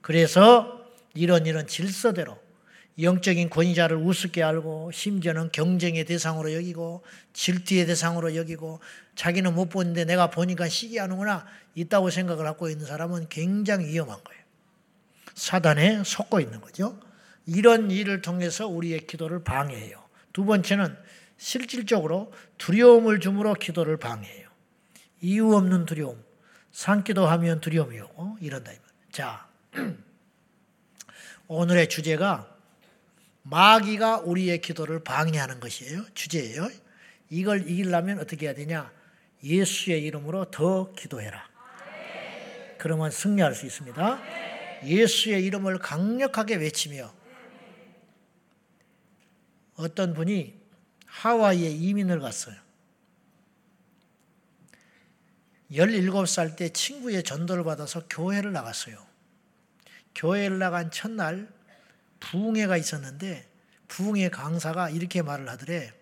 그래서 이런 이런 질서대로 영적인 권위자를 우습게 알고 심지어는 경쟁의 대상으로 여기고 질투의 대상으로 여기고 자기는 못 보는데 내가 보니까 시기하는구나 있다고 생각을 하고 있는 사람은 굉장히 위험한 거예요. 사단에 속고 있는 거죠. 이런 일을 통해서 우리의 기도를 방해해요. 두 번째는 실질적으로 두려움을 주므로 기도를 방해해요. 이유 없는 두려움. 산기도 하면 두려움이 오고 이런다. 자, *clears throat* 오늘의 주제가 마귀가 우리의 기도를 방해하는 것이에요. 주제예요. 이걸 이기려면 어떻게 해야 되냐? 예수의 이름으로 더 기도해라. 그러면 승리할 수 있습니다. 예수의 이름을 강력하게 외치며 어떤 분이 하와이에 이민을 갔어요. 17살 때 친구의 전도를 받아서 교회를 나갔어요. 교회를 나간 첫날 부흥회가 있었는데 부흥회 강사가 이렇게 말을 하더래.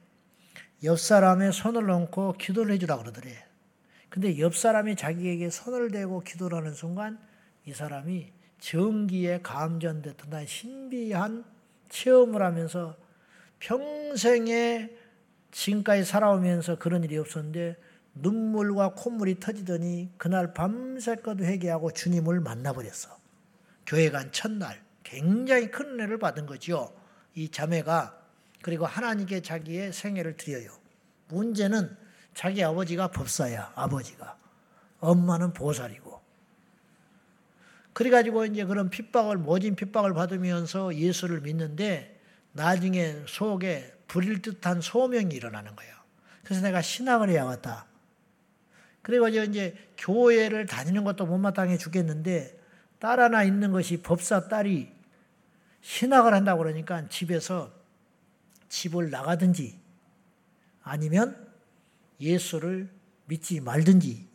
옆 사람의 손을 얹고 기도를 해주라 그러더래. 근데 옆 사람이 자기에게 손을 대고 기도를 하는 순간 이 사람이 전기에 감전됐던 신비한 체험을 하면서 평생에 지금까지 살아오면서 그런 일이 없었는데 눈물과 콧물이 터지더니 그날 밤새껏 회개하고 주님을 만나버렸어. 교회 간 첫날 굉장히 큰 은혜를 받은 거지요. 이 자매가 그리고 하나님께 자기의 생애를 드려요. 문제는 자기 아버지가 법사야. 아버지가 엄마는 보살이고. 그래가지고 이제 그런 핍박을 모진 핍박을 받으면서 예수를 믿는데 나중에 속에 불일 듯한 소명이 일어나는 거예요. 그래서 내가 신학을 해야겠다. 그리고 이제 교회를 다니는 것도 못마땅해 죽겠는데 딸 하나 있는 것이 법사 딸이 신학을 한다고 그러니까 집에서 집을 나가든지 아니면 예수를 믿지 말든지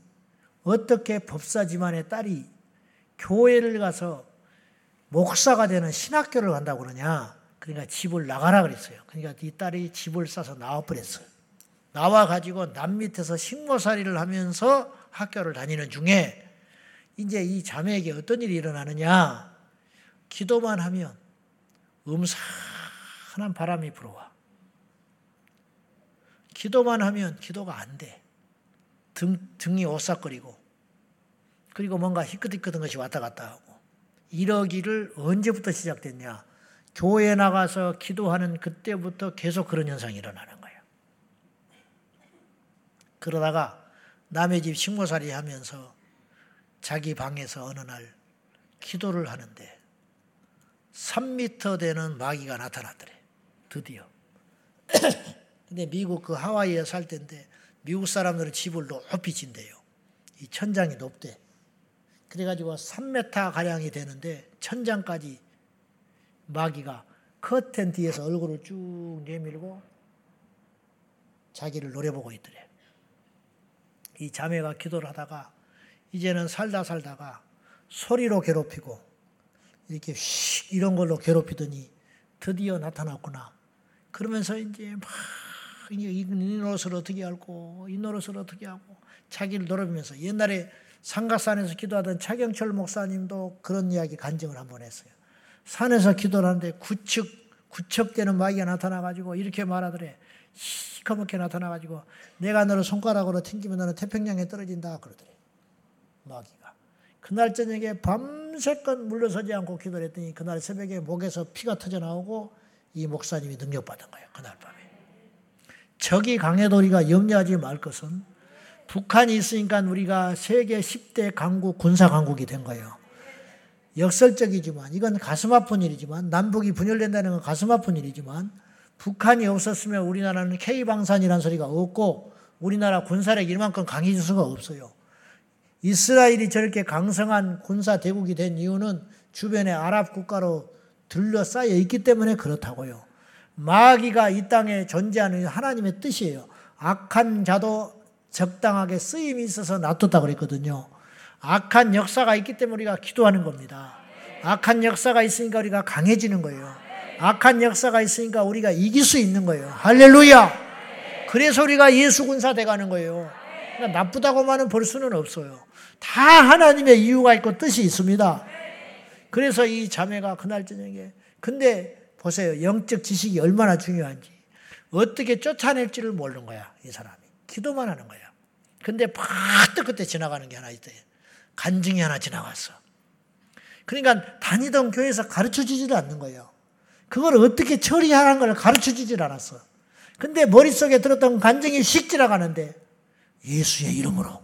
어떻게 법사 집안의 딸이 교회를 가서 목사가 되는 신학교를 간다고 그러냐. 그러니까 집을 나가라 그랬어요. 그러니까 이 딸이 집을 싸서 나와 버렸어요. 나와 가지고 남 밑에서 식모살이를 하면서 학교를 다니는 중에 이제 이 자매에게 어떤 일이 일어나느냐. 기도만 하면 음산한 바람이 불어와. 기도만 하면 기도가 안 돼. 등, 등이 오싹거리고, 그리고 뭔가 희끗희끗한 것이 왔다 갔다 하고, 이러기를 언제부터 시작됐냐? 교회 나가서 기도하는 그때부터 계속 그런 현상이 일어나는 거예요. 그러다가 남의 집 식모살이 하면서 자기 방에서 어느 날 기도를 하는데 3미터 되는 마귀가 나타났더래. 드디어. *coughs* 근데 미국 그 하와이에 살 때인데 미국 사람들은 집을 높이 진대요. 이 천장이 높대. 그래가지고 3m 가량이 되는데 천장까지 마귀가 커튼 뒤에서 얼굴을 쭉 내밀고 자기를 노려보고 있더래. 이 자매가 기도를 하다가 이제는 살다 살다가 소리로 괴롭히고 이렇게 휙 이런 걸로 괴롭히더니 드디어 나타났구나. 그러면서 이제 막 이 노릇을 어떻게 알고 이 노릇을 어떻게 하고 자기를 노려보면서 옛날에 상가산에서 기도하던 차경철 목사님도 그런 이야기 간증을 한 번 했어요. 산에서 기도를 하는데 구척 구척되는 마귀가 나타나가지고 이렇게 말하더래. 시커멓게 나타나가지고 내가 너를 손가락으로 튕기면 너는 태평양에 떨어진다 그러더래. 마귀가. 그날 저녁에 밤새껏 물러서지 않고 기도를 했더니 그날 새벽에 목에서 피가 터져 나오고 이 목사님이 능력받은 거예요. 그날 밤에. 적이 강해도 우리가 염려하지 말 것은 북한이 있으니까 우리가 세계 10대 강국, 군사 강국이 된 거예요. 역설적이지만 이건 가슴 아픈 일이지만 남북이 분열된다는 건 가슴 아픈 일이지만 북한이 없었으면 우리나라는 K방산이라는 소리가 없고 우리나라 군사력이 이만큼 강해질 수가 없어요. 이스라엘이 저렇게 강성한 군사 대국이 된 이유는 주변에 아랍 국가로 둘러싸여 있기 때문에 그렇다고요. 마귀가 이 땅에 존재하는 하나님의 뜻이에요. 악한 자도 적당하게 쓰임이 있어서 놔뒀다 그랬거든요. 악한 역사가 있기 때문에 우리가 기도하는 겁니다. 악한 역사가 있으니까 우리가 강해지는 거예요. 악한 역사가 있으니까 우리가 이길 수 있는 거예요. 할렐루야! 그래서 우리가 예수 군사 돼가는 거예요. 그러니까 나쁘다고만은 볼 수는 없어요. 다 하나님의 이유가 있고 뜻이 있습니다. 그래서 이 자매가 그날 저녁에 근데 보세요. 영적 지식이 얼마나 중요한지. 어떻게 쫓아낼지를 모르는 거야, 이 사람이. 기도만 하는 거야. 근데 파트 그때 지나가는 게 하나 있대. 간증이 하나 지나갔어. 그러니까 다니던 교회에서 가르쳐 주지도 않는 거예요. 그걸 어떻게 처리하라는 걸 가르쳐 주질 않았어. 근데 머릿속에 들었던 간증이 씩 지나가는데 예수의 이름으로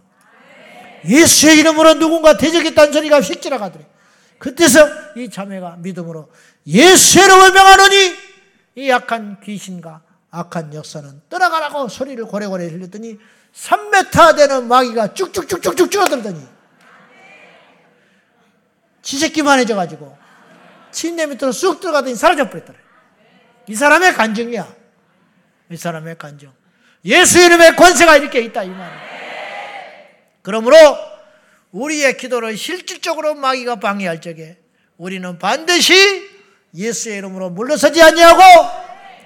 예수의 이름으로 누군가 대적했다는 소리가 휙 지나가더래. 그때서 이 자매가 믿음으로 예수의 명하노니 이 약한 귀신과 악한 역사는 떠나가라고 소리를 고래고래 흘렸더니 3m 되는 마귀가 쭉쭉쭉쭉쭉 줄어들더니 지새끼만 해져가지고 침대 밑으로 쑥 들어가더니 사라져버렸더래. 이 사람의 간증이야. 이 사람의 간증. 예수 이름의 권세가 이렇게 있다 이 말이야. 그러므로 우리의 기도를 실질적으로 마귀가 방해할 적에 우리는 반드시 예수의 이름으로 물러서지 않냐고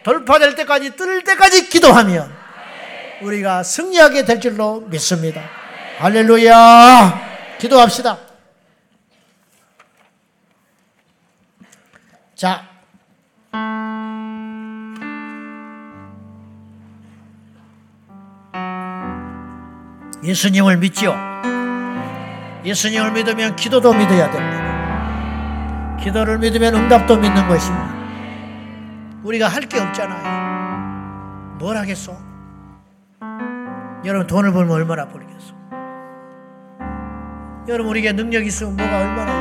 돌파될 때까지 뜰 때까지 기도하면 우리가 승리하게 될 줄로 믿습니다. 할렐루야. 기도합시다. 자. 예수님을 믿지요. 예수님을 믿으면 기도도 믿어야 됩니다. 기도를 믿으면 응답도 믿는 것입니다. 우리가 할 게 없잖아요. 뭘 하겠어? 여러분 돈을 벌면 얼마나 벌겠어? 여러분 우리에게 능력이 있으면 뭐가 얼마나?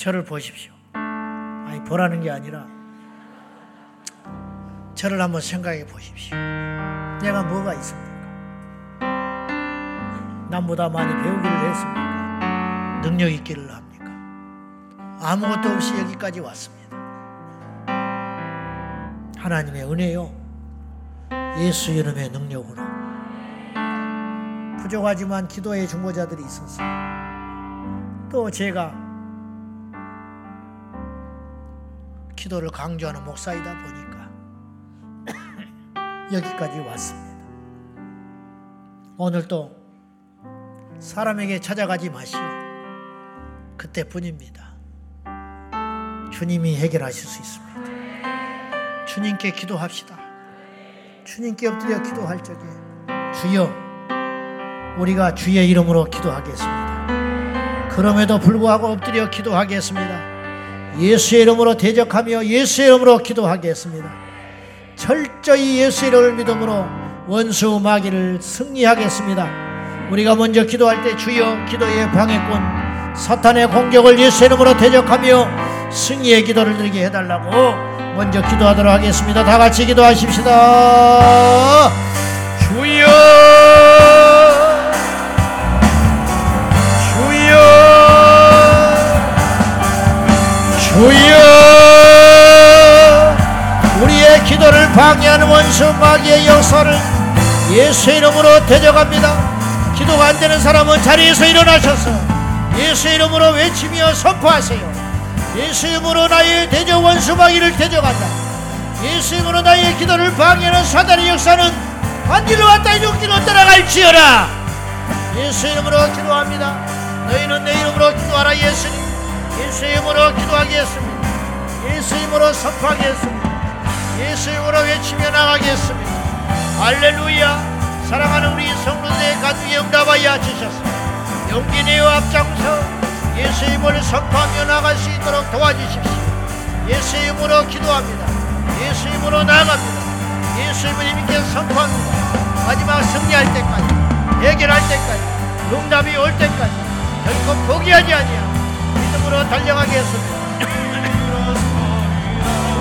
저를 보십시오. 아니 보라는 게 아니라 저를 한번 생각해 보십시오. 내가 뭐가 있습니까? 남보다 많이 배우기를 했습니까? 능력 있기를 합니까? 아무것도 없이 여기까지 왔습니다. 하나님의 은혜요. 예수 이름의 능력으로. 부족하지만 기도의 중보자들이 있어서 또 제가 기도를 강조하는 목사이다 보니까 *coughs* 여기까지 왔습니다. 오늘도 사람에게 찾아가지 마시오. 그때뿐입니다. 주님이 해결하실 수 있습니다. 주님께 기도합시다. 주님께 엎드려 기도할 적에 주여 우리가 주의 이름으로 기도하겠습니다. 그럼에도 불구하고 엎드려 기도하겠습니다. 예수의 이름으로 대적하며 예수의 이름으로 기도하겠습니다. 철저히 예수의 이름을 믿음으로 원수 마귀를 승리하겠습니다. 우리가 먼저 기도할 때 주여 기도의 방해꾼 사탄의 공격을 예수 이름으로 대적하며 승리의 기도를 드리게 해달라고 먼저 기도하도록 하겠습니다. 다 같이 기도하십시다. 주여 주여! 우리의 기도를 방해하는 원수 마귀의 역사를 예수 이름으로 대적합니다. 기도가 안 되는 사람은 자리에서 일어나셔서 예수 이름으로 외치며 선포하세요. 예수 이름으로 나의 대적 원수 마귀를 대적한다. 예수 이름으로 나의 기도를 방해하는 사단의 역사는 반지로 왔다 이륙기로 따라갈지어라. 예수 이름으로 기도합니다. 너희는 내 이름으로 기도하라 예수님. 예수 이름으로 기도하겠습니다. 예수 이름으로 선포하겠습니다. 예수 이름으로 외치며 나가겠습니다. 할렐루야 사랑하는 우리 성도들의 가족의 응답하여 주셨습니다. 용기 내어 앞장서 예수 이름을 선포하며 나갈 수 있도록 도와주십시오. 예수 이름으로 기도합니다. 예수 이름으로 나갑니다. 예수 이름을 이렇게 선포합니다. 마지막 승리할 때까지 해결할 때까지 응답이 올 때까지 결코 포기하지 아니하고 믿음으로 달려가겠습니다.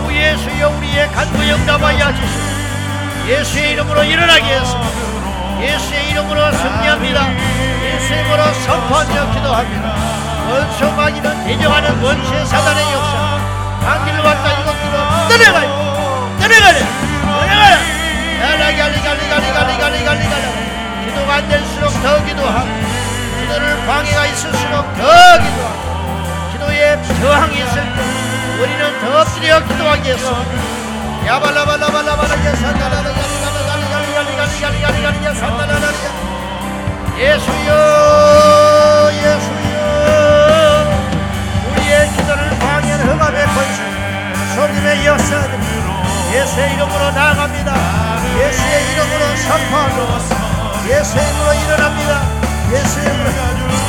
주 예수여 우리의 간구 영답하여 주시 예수의 이름으로 일어나겠습니다. 예수의 이름으로 승리합니다. 예수의 이름으로 선포하며 기도합니다. 원수 마귀는 대적하는 원수의 사단의 역사 강기를 왔다 이곳 뒤로 떠내가요 떠내가요 떠내가요 야라기 갈리갈리갈리갈리갈리갈리갈리 기도가 안 될수록 더 기도하고 기도를 방해가 있을수록 더 기도하고 기도에 저항이 있을 때 우리는 더 엎드려 기도하겠습니다 야발라발라발라발라게 산다라라야리야리야리야리야리야리야리야리야 산다라라야 예수여 예수여 우리의 기도를 방해한 흑암의 권세 손님의 역사들 예수의 이름으로 나아갑니다 예수의 이름으로 선포하고 예수의 이름으로 일어납니다 예수의 이름으로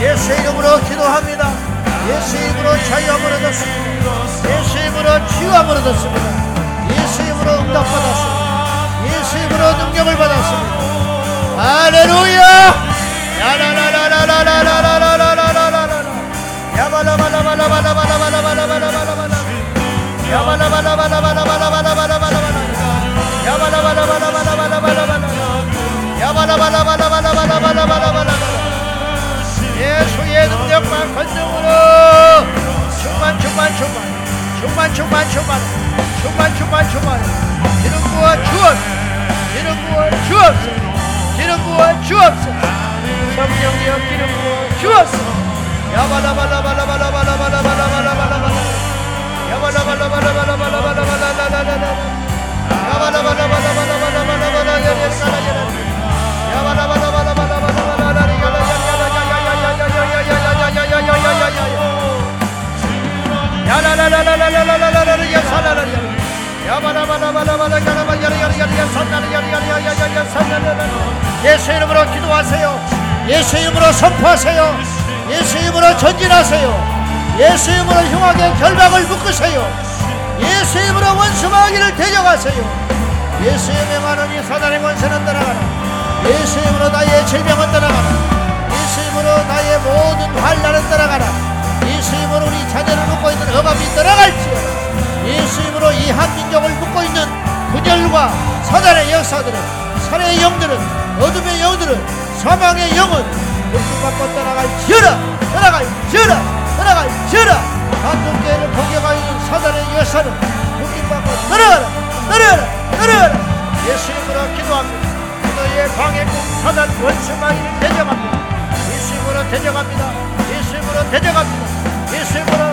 예수의 이름으로 기도합니다. 예수의 이름으로 자유함을 얻었습니다. 예수의 이름으로 치유함을 얻었습니다. 예수의 이름으로 응답받았습니다. 예수의 이름으로 능력을 받았습니다. 할렐루야! 야라라라라라라라라라라라라라 야발라발라발라발라발라발라발라발라발라 야발라발라발라발라발라발라발라발라 야발라발라발라발라발라발라발라 능력과 권능으로. 충만 충만 충만. 충만 충만 충만. 충만 충만 충만. 기름 부어 주옵소서 기름 부어 주옵소서 기름 부어 주옵소서 성령이여 기름 부어 주옵소서 야발라발라발라발라발라발라발라발라발라 야발라발라발라발라발라발라발라발라 예수 이름으로 기도하세요. 예수 이름으로 선포하세요. 예수 이름으로 전진하세요. 예수 이름으로 흉악의 결박을 묶으세요. 예수 이름으로 원수 마귀를 대적하세요. 예수 이름에 이 사단의 권세는 떠나가라. 예수 이름으로 나의 질병은 떠나가라. 예수 이름으로 나의 모든 환란은 떠나가라. 예수 이름으로 우리 자녀 있는 흑암이 떠나갈지어다. 예수 이름으로 이 한민족을 묶고 있는 분열과 사단의 역사들은 살의 영들은 어둠의 영들은 사망의 영은 묶임받고 떠나갈지어다. 떠나갈지어다. 떠나갈지어다. 한국교회를 공격하고 있는 사단의 역사는 묶임받고 떠나가라. 떠나가라. 떠나가라. 예수 이름으로 기도합니다. 기도의 방해국 사단 원수마귀를 대적합니다. 예수 이름으로 대적합니다. 예수 이름으로 대적합니다. 예수 이름으로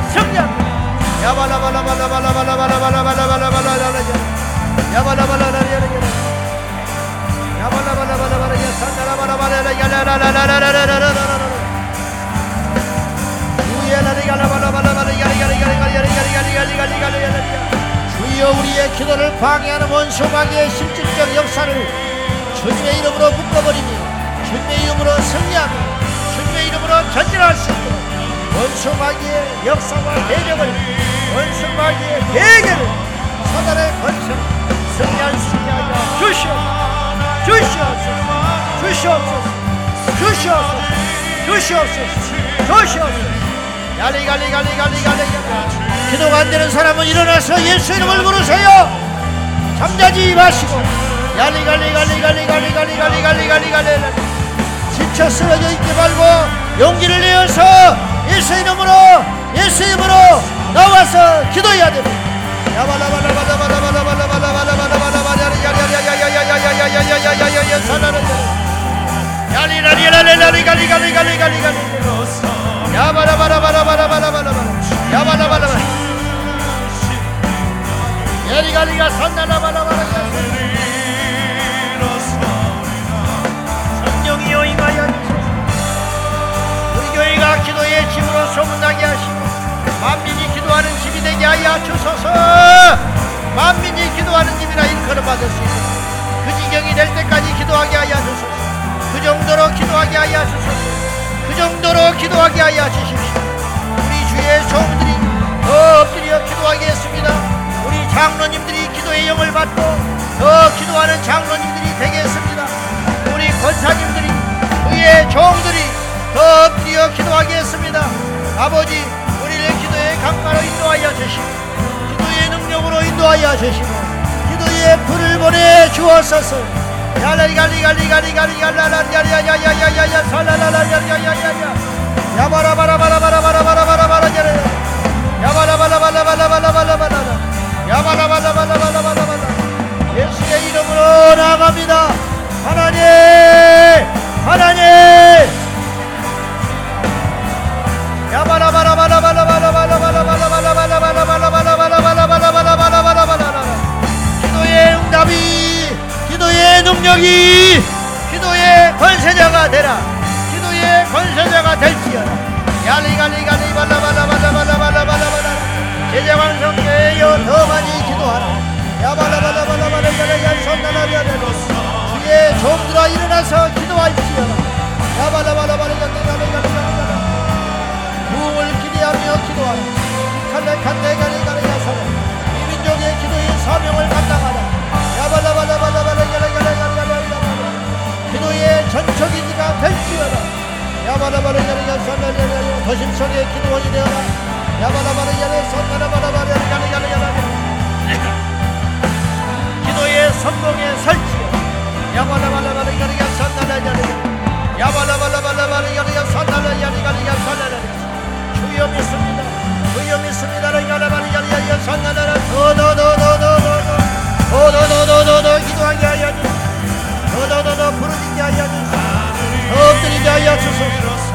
주여 우리의 기도를 방해하는 원수 마귀의 실질적 역사를 주님의 이름으로 묶어버리며 주님의 이름으로 승리하며 주님의 이름으로 전진할 수 있도록 원수마귀의 역사와 대적을 원수마귀의 대결을 사단의 권세 승리할 수 있게 하여 주시옵소서 주시옵소서 주시옵소서 주시옵소서 주시옵소서 야리갈리갈리갈리갈리 기도가 안 되는 사람은 일어나서 예수 이름을 부르세요 잠자지 마시고 야리갈리갈리갈리갈리갈리갈리갈리갈리갈리 지쳐 쓰러져 있지 말고 용기를 내어서 예수 이름으로 예수 이름으로 나와서 기도해야 됩니다. 예리가리가 산나라바라바라 성령이여 임하여 교회가 기도의 집으로 소문나게 하시고 만민이 기도하는 집이 되게 하여 주소서. 만민이 기도하는 집이라 일컬어 받을 수 있도록 그 지경이 될 때까지 기도하게 하여 주소서. 그 정도로 기도하게 하여 주소서. 그 정도로 기도하게 하여 주십시오. 우리 주의 종들이 더 엎드려 기도하겠습니다. 우리 장로님들이 기도의 영을 받고 더 기도하는 장로님들이 되겠습니다. 우리 권사님들이 그의 종들이 더 엎드려 기도하겠습니다 아버지 우리를 기도의 강가로 인도하여 주시고 기도의 능력으로 인도하여 주시고 기도의 불을 보내 주옵소서 야라리갈리갈리갈리갈리갈라라리야야야야야야야 살라라라야야야야야 야바라바라바라바라바라바라바라바라 야바라바라바라바라바라바라바라 야바라바라바라바라바라바라 예수의 이름으로 나갑니다 능력이 기도의 권세자가 되라 기도의 권세자가 될지어다 야리갈리갈리 발라발라발라발라발라발라발라 제자관성교회여 더 많이 기도하라 야발라발라발라발라 야야야 선나라비아레로 주의 종들아 일어나서 야발라발라발라 기도 원이 되어라 야발라발라야야야야야야야야야야 기도의 선봉에 설지어 야발라발라발라야야야 산나라야야야 야발라발라발라발라야야 산나라야야야 산나라야 주여 믿습니다 주여 믿습니다 야라발라야야 산나라야 더더더더더더더 더더더더더 기도하게 하여 더더더더 부르짖게 더 엎드리게 하여 주소서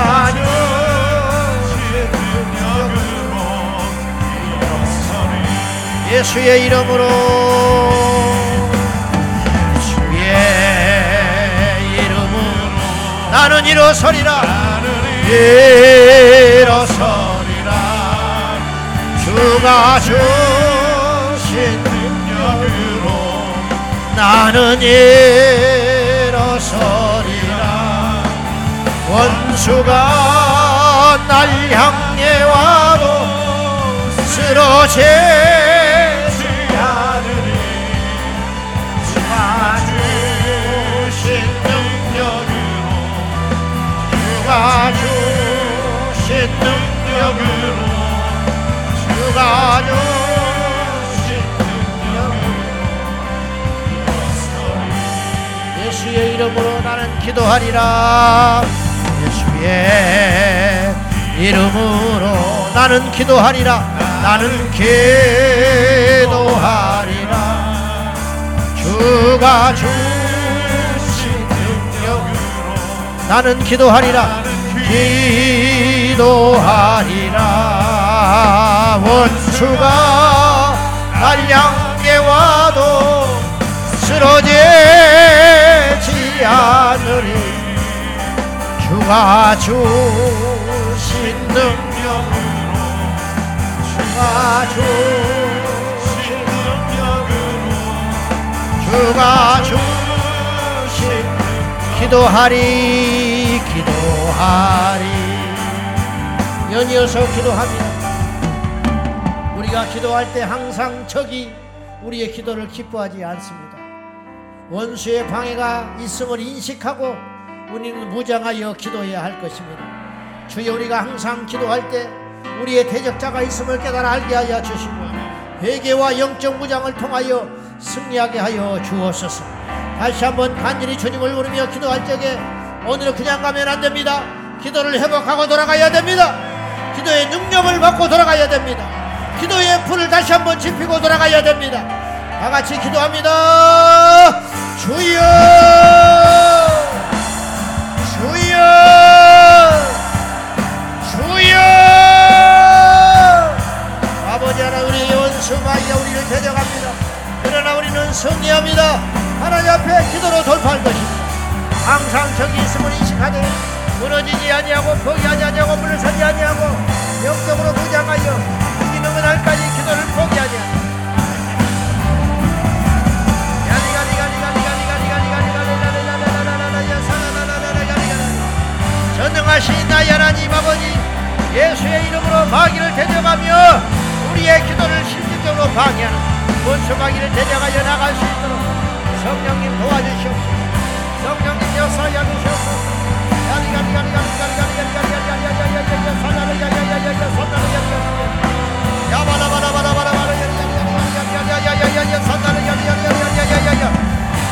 능력으로 예수의 이름으로 주의 이름으로 나는 일어서리라. 일어서리라. 주가 주신 능력으로 나는 일어서리라 원수가 날 향해 와도 쓰러지지 주가 주신 능력으로 주가 주신 능력으로 주가 주신 능력으로. 예수의 이름으로 나는 기도하리라 예수의 이름으로 나는 기도하리라. 나는 기도하리라. 주가 주신 능력으로 나는 기도하리라. 기도하리라. 원수가 날 향해 와도 쓰러지지 않으리 주가 주신 능력으로 주가 주신 능력으로 주가 주신 기도하리 기도하리 연이어서 기도합니다 우리가 기도할 때 항상 적이 우리의 기도를 기뻐하지 않습니다. 원수의 방해가 있음을 인식하고 우리는 무장하여 기도해야 할 것입니다. 주여 우리가 항상 기도할 때 우리의 대적자가 있음을 깨달아 알게 하여 주시고 회개와 영적 무장을 통하여 승리하게 하여 주옵소서. 다시 한번 간절히 주님을 부르며 기도할 적에 오늘은 그냥 가면 안 됩니다. 기도를 회복하고 돌아가야 됩니다. 기도의 능력을 받고 돌아가야 됩니다. 기도의 불을 다시 한번 지피고 돌아가야 됩니다. 다 같이 기도합니다. 주여! 주여! 아버지 하나 우리 원수가 이제 우리를 대적합니다. 그러나 우리는 승리합니다. 하나님 앞에 기도로 돌파할 것입니다. 항상 저기 있음을 인식하되 무너지지 아니하고 포기하지 아니하고 물러서지 아니하고 영적으로 무장하여 이기는 포기하지 전능하신 나의 하나님 아버지 예수의 이름으로 마귀를 대적하며 우리의 기도를 실질적으로 방해하는 원수 마귀를 대적하여 나갈 수 있도록 성령님 도와주시옵소서. 성령님 역사하여 주시옵소서.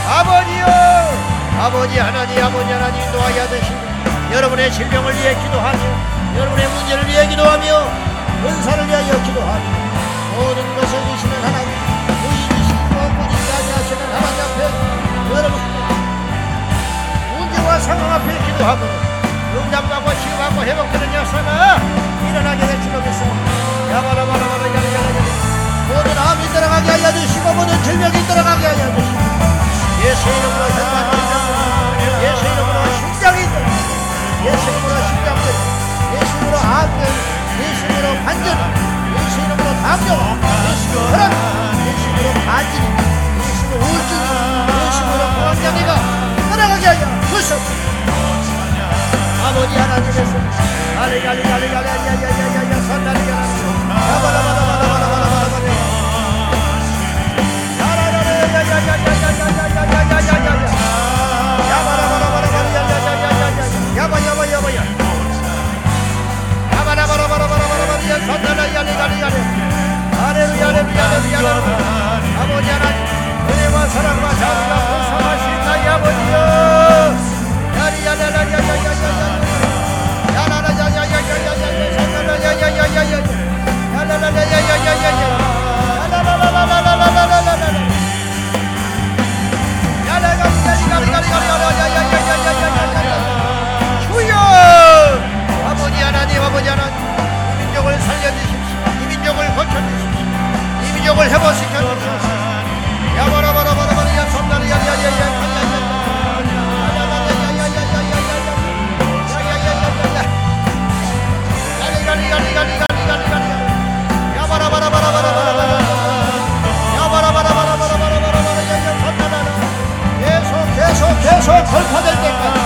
아버지요! 아버지 하나님 아버지 하나님 도와야 되시고 여러분의 질병을 위해 기도하며 여러분의 문제를 위해 기도하며 은사를 위하여 기도하며 모든 것을 주시는 하나님 부인이시고 꾸짖지 아니하시는 하나님 앞에 여러분 문제와 상황 앞에 기도하고 응답받고 치유받고 회복되는 역사가 일어나게 될 줄로 믿습니다. 야바라바라바라 야야야야 모든 암이 들어가게 하여 주시고 모든 질병이 들어가게 하여 주시고. 예수 이름으로 혈관 예수 이름으로 예수 이름으로 심장들 예수 이름으로 암들 예수 이름으로 관절 예수 이름으로 담력 예수 이름으로 혈압 예수 이름으로 간질 예수 이름으로 우울증 예수 이름으로 공황장애가 떠나가게 하여 주시옵소서. 아버지 하나님께서 알리갈리갈리갈리야야야야야 선다리가. 야바라바라 이 민족을 회복시켜 주십시오 야바라바라바라바라 야선다리 야야야야 계속 계속 돌파될 때까지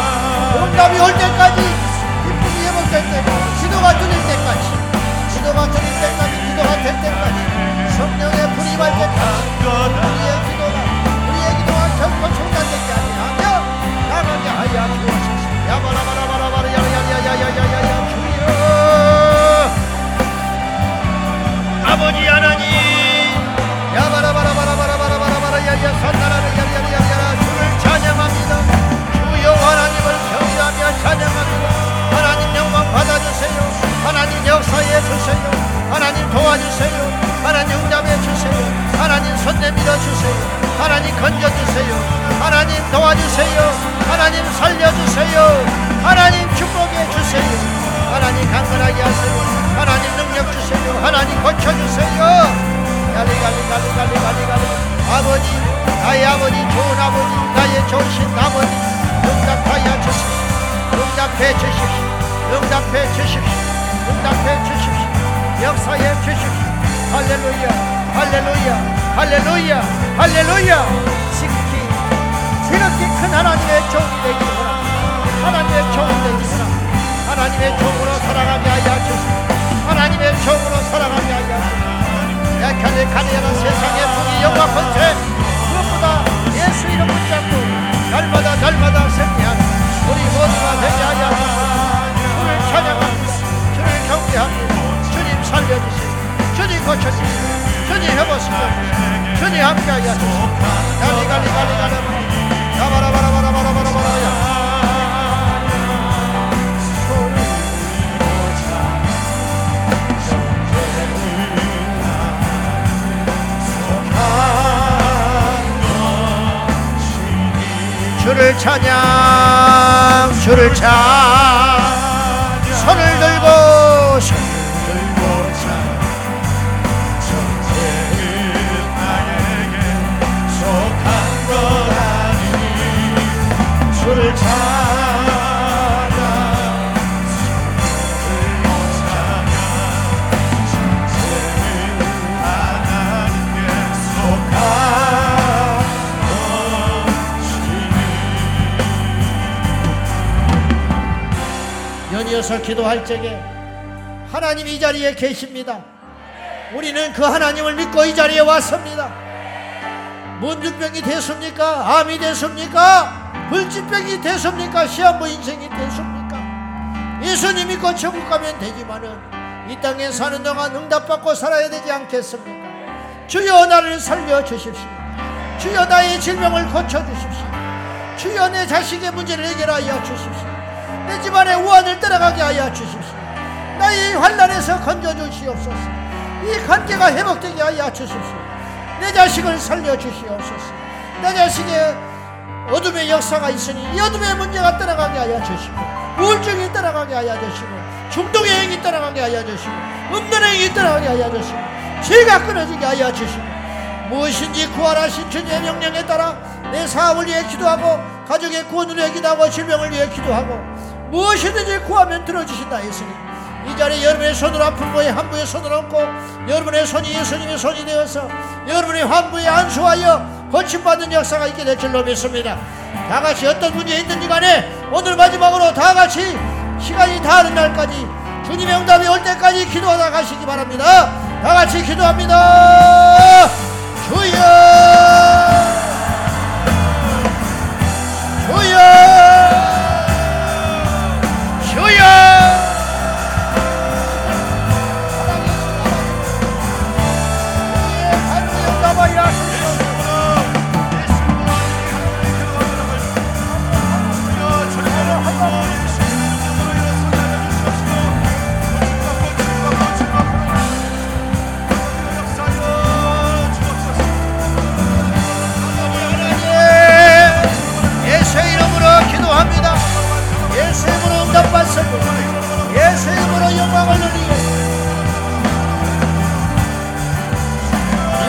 응답이 올 때까지 기쁨이 회복될 때까지 기도가 뚫릴 때까지 기도가 뚫릴 때까지 기도가 될 때까지 성령의 불이 발 때까지 우리의 기도가 우리의 기도가 결코 중단되지 아니하며 나가게 하여 주옵소서 야바라바라바라바라 야야야야야야야 주여. 아버지 하나님. 야바라바라바라바라바라바라 야야 산나라를 야야야야야 주를 찬양합니다. 주여 하나님을 경배하며 찬양합니다. 하나님 영광 받아주세요 하나님 역사해 주세요. 하나님 도와주세요. 하나님 응답해 주세요. 하나님 손 내 밀어 주세요. 하나님 건져주세요. 하나님 도와주세요. 하나님 살려주세요. 하나님 축복해 주세요. 하나님 강건하게 하세요. 하나님 능력 주세요. 하나님 고쳐주세요. 갈리갈리갈리갈리갈리갈리. 아버지 나의 아버지 좋은 아버지 나의 좋으신 아버지. 응답하여 주십시오. 응답해 주십시오. 응답해 주십시오 응답해 주십시오. 역사해 주십시오. 할렐루야 할렐루야 할렐루야 할렐루야. 지극히 지극히 큰 하나님의 종이 되기 원합니다 하나님의 종이 되기 원합니다 하나님의 종으로 살아가게 하여 주시고 하나님의 종으로 살아가게 하여 주시고 약하게 가려는 세상의 부귀 영광 권세 무엇보다 예수 이름 붙잡고 날마다 날마다 승리하는 우리 모두가 되게 하여 찬양합니다 경배합니다 주님 살려주시고 주님 고쳐주시고 주님 해보시고 주님 함께하여 주시고 갈리 갈리 갈리 갈리 나바라바라바라바라바라바라 주를 찬양 주를 찬 연이어서 기도할 적에 하나님 이 자리에 계십니다. 우리는 그 하나님을 믿고 이 자리에 왔습니다. 문둥병이 됐습니까? 암이 됐습니까? 불치병이 됐습니까? 시한부 인생이 됐습니까? 예수님 믿고 천국 가면 되지만은 이 땅에 사는 동안 응답받고 살아야 되지 않겠습니까? 주여 나를 살려주십시오. 주여 나의 질병을 고쳐주십시오. 주여 내 자식의 문제를 해결하여 주십시오. 내 집안의 우환을 떠나가게 하여 주십시오. 나의 환란에서 건져 주시옵소서. 이 관계가 회복되게 하여 주십시오. 내 자식을 살려 주시옵소서. 내 자식의 어둠의 역사가 있으니 이 어둠의 문제가 떠나가게 하여 주시고 우울증이 떠나가게 하여 주시고 중독의 행이 떠나가게 하여 주시고 없는 행이 떠나가게 하여 주시고 죄가 끊어지게 하여 주시고 무엇인지 구하라신 주님의 명령에 따라 내 사업을 위해 기도하고 가족의 구원을 위해 기도하고 질병을 위해 기도하고 무엇이든지 구하면 들어주신다 예수님. 이 자리에 여러분의 손으로 아픈 부에 한 부에 손을 얹고 여러분의 손이 예수님의 손이 되어서 여러분의 환부에 안수하여 거침받은 역사가 있게 될 줄로 믿습니다. 다 같이 어떤 문제 있든지 간에 오늘 마지막으로 다 같이 시간이 다른 날까지 주님의 응답이 올 때까지 기도하다 가시기 바랍니다. 다 같이 기도합니다. 주여! 주여! 이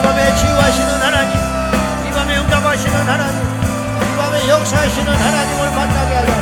밤에 치유하시는 하나님 이 밤에 응답하시는 하나님 이 밤에 역사하시는 하나님을 만나게 하여